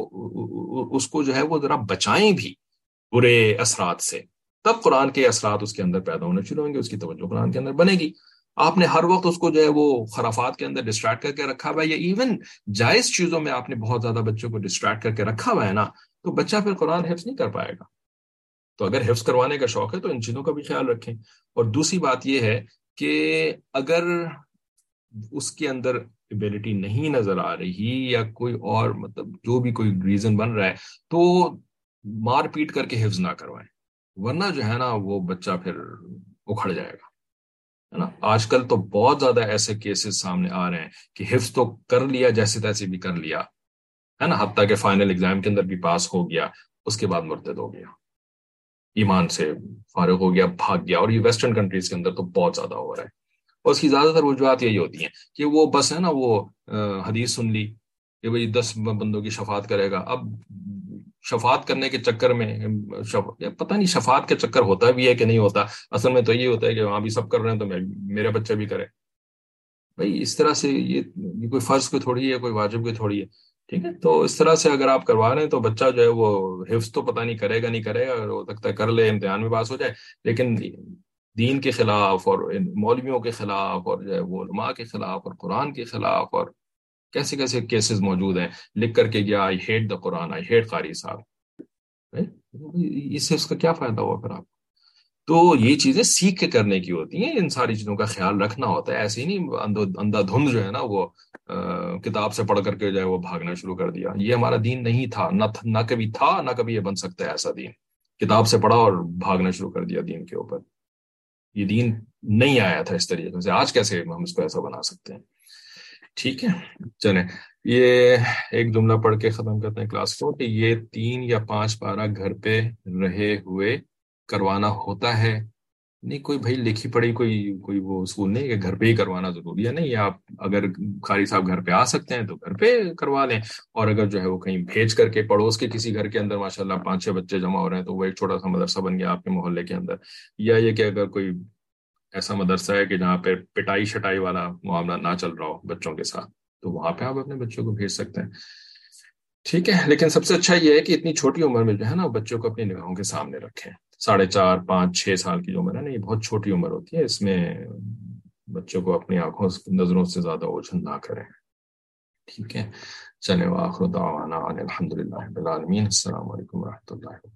اس کو جو ہے وہ ذرا بچائیں بھی برے اثرات سے۔ تب قرآن کے اثرات اس کے اندر پیدا ہونے شروع ہوں گے، اس کی توجہ قرآن کے اندر بنے گی۔ آپ نے ہر وقت اس کو جو ہے وہ خرافات کے اندر ڈسٹریکٹ کر کے رکھا ہوا ہے، یا ایون جائز چیزوں میں آپ نے بہت زیادہ بچوں کو ڈسٹریکٹ کر کے رکھا ہوا ہے نا، تو بچہ پھر قرآن حفظ نہیں کر پائے گا۔ تو اگر حفظ کروانے کا شوق ہے تو ان چیزوں کا بھی خیال رکھیں۔ اور دوسری بات یہ ہے کہ اگر اس کے اندر ایبلٹی نہیں نظر آ رہی یا کوئی اور مطلب جو بھی کوئی ریزن بن رہا ہے، تو مار پیٹ کر کے حفظ نہ کروائیں۔ ورنہ جو ہے نا وہ بچہ پھر اکھڑ جائے گا۔ ہے نا؟ آج کل تو بہت زیادہ ایسے کیسز سامنے آ رہے ہیں کہ حفظ تو کر لیا جیسے تیسے بھی کر لیا، ہے نا؟ حتیٰ کہ فائنل ایگزام کے اندر بھی پاس ہو گیا، اس کے بعد مرتد ہو گیا، ایمان سے فارغ ہو گیا، بھاگ گیا، اور یہ ویسٹرن کنٹریز کے اندر تو بہت زیادہ ہو رہا ہے۔ اور اس کی زیادہ تر وجوہات یہی ہوتی ہیں کہ وہ بس ہے نا وہ حدیث سن لی کہ بھائی دس بندوں کی شفات کرے گا، اب شفات کرنے کے چکر میں، شف... پتہ نہیں شفات کے چکر ہوتا بھی ہے کہ نہیں ہوتا، اصل میں تو یہ ہوتا ہے کہ وہاں بھی سب کر رہے ہیں تو میں، میرے بچے بھی کرے بھائی، اس طرح سے یہ کوئی فرض کوئی تھوڑی ہے، کوئی واجب کوئی تھوڑی ہے، ٹھیک ہے؟ تو اس طرح سے اگر آپ کروا رہے ہیں تو بچہ جو ہے وہ حفظ تو پتہ نہیں کرے گا نہیں کرے گا ہو سکتا ہے کر لے، امتحان میں پاس ہو جائے، لیکن دین کے خلاف اور مولویوں کے خلاف اور جو ہے وہ علماء کے خلاف اور قرآن کے خلاف اور کیسے کیسے کیسز موجود ہیں؟ لکھ کر کے گیا I hate the Quran I hate قاری صاحب اس سے اس کا کیا فائدہ ہوا پھر آپ تو یہ چیزیں سیکھ کے کرنے کی ہوتی ہیں۔ ان ساری چیزوں کا خیال رکھنا ہوتا ہے۔ ایسے ہی نہیں اندھا دھند جو ہے نا، وہ کتاب سے پڑھ کر کے جو ہے وہ بھاگنا شروع کر دیا۔ یہ ہمارا دین نہیں تھا۔ نہ نہ کبھی تھا، نہ کبھی یہ بن سکتا ہے ایسا دین۔ کتاب سے پڑھا اور بھاگنا شروع کر دیا دین کے اوپر۔ یہ دین نہیں آیا تھا اس طریقے سے۔ آج کیسے ہم اس کو ایسا بنا سکتے ہیں؟ ٹھیک ہے، چلیں۔ یہ ایک جملہ پڑھ کے ختم کرتے ہیں کلاس کو کہ یہ تین یا پانچ پارہ گھر پہ رہے ہوئے کروانا ہوتا ہے۔ نہیں، کوئی بھائی لکھی پڑھی کوئی کوئی وہ اصول نہیں کہ گھر پہ ہی کروانا ضروری ہے۔ نہیں، آپ اگر قاری صاحب گھر پہ آ سکتے ہیں تو گھر پہ کروا لیں۔ اور اگر جو ہے وہ کہیں بھیج کر کے پڑوس کے کسی گھر کے اندر ماشاء اللہ پانچ چھ بچے جمع ہو رہے ہیں تو وہ ایک چھوٹا سا مدرسہ بن گیا آپ کے محلے کے اندر۔ یا یہ کہ اگر کوئی ایسا مدرسہ ہے کہ جہاں پہ پٹائی شٹائی والا معاملہ نہ چل رہا ہو بچوں کے ساتھ، تو وہاں پہ آپ اپنے بچوں کو بھیج سکتے ہیں۔ ٹھیک ہے، لیکن سب سے اچھا یہ ہے کہ اتنی چھوٹی عمر میں جو ہے نا بچوں کو اپنی نگاہوں کے سامنے رکھیں۔ ساڑھے چار، پانچ، چھ سال کی جو عمر ہے نا، یہ بہت چھوٹی عمر ہوتی ہے، اس میں بچوں کو اپنی آنکھوں نظروں سے زیادہ اوجھن نہ کریں۔ ٹھیک ہے چلے واخر دعوانا الحمد للہ السلام علیکم و رحمۃ اللہ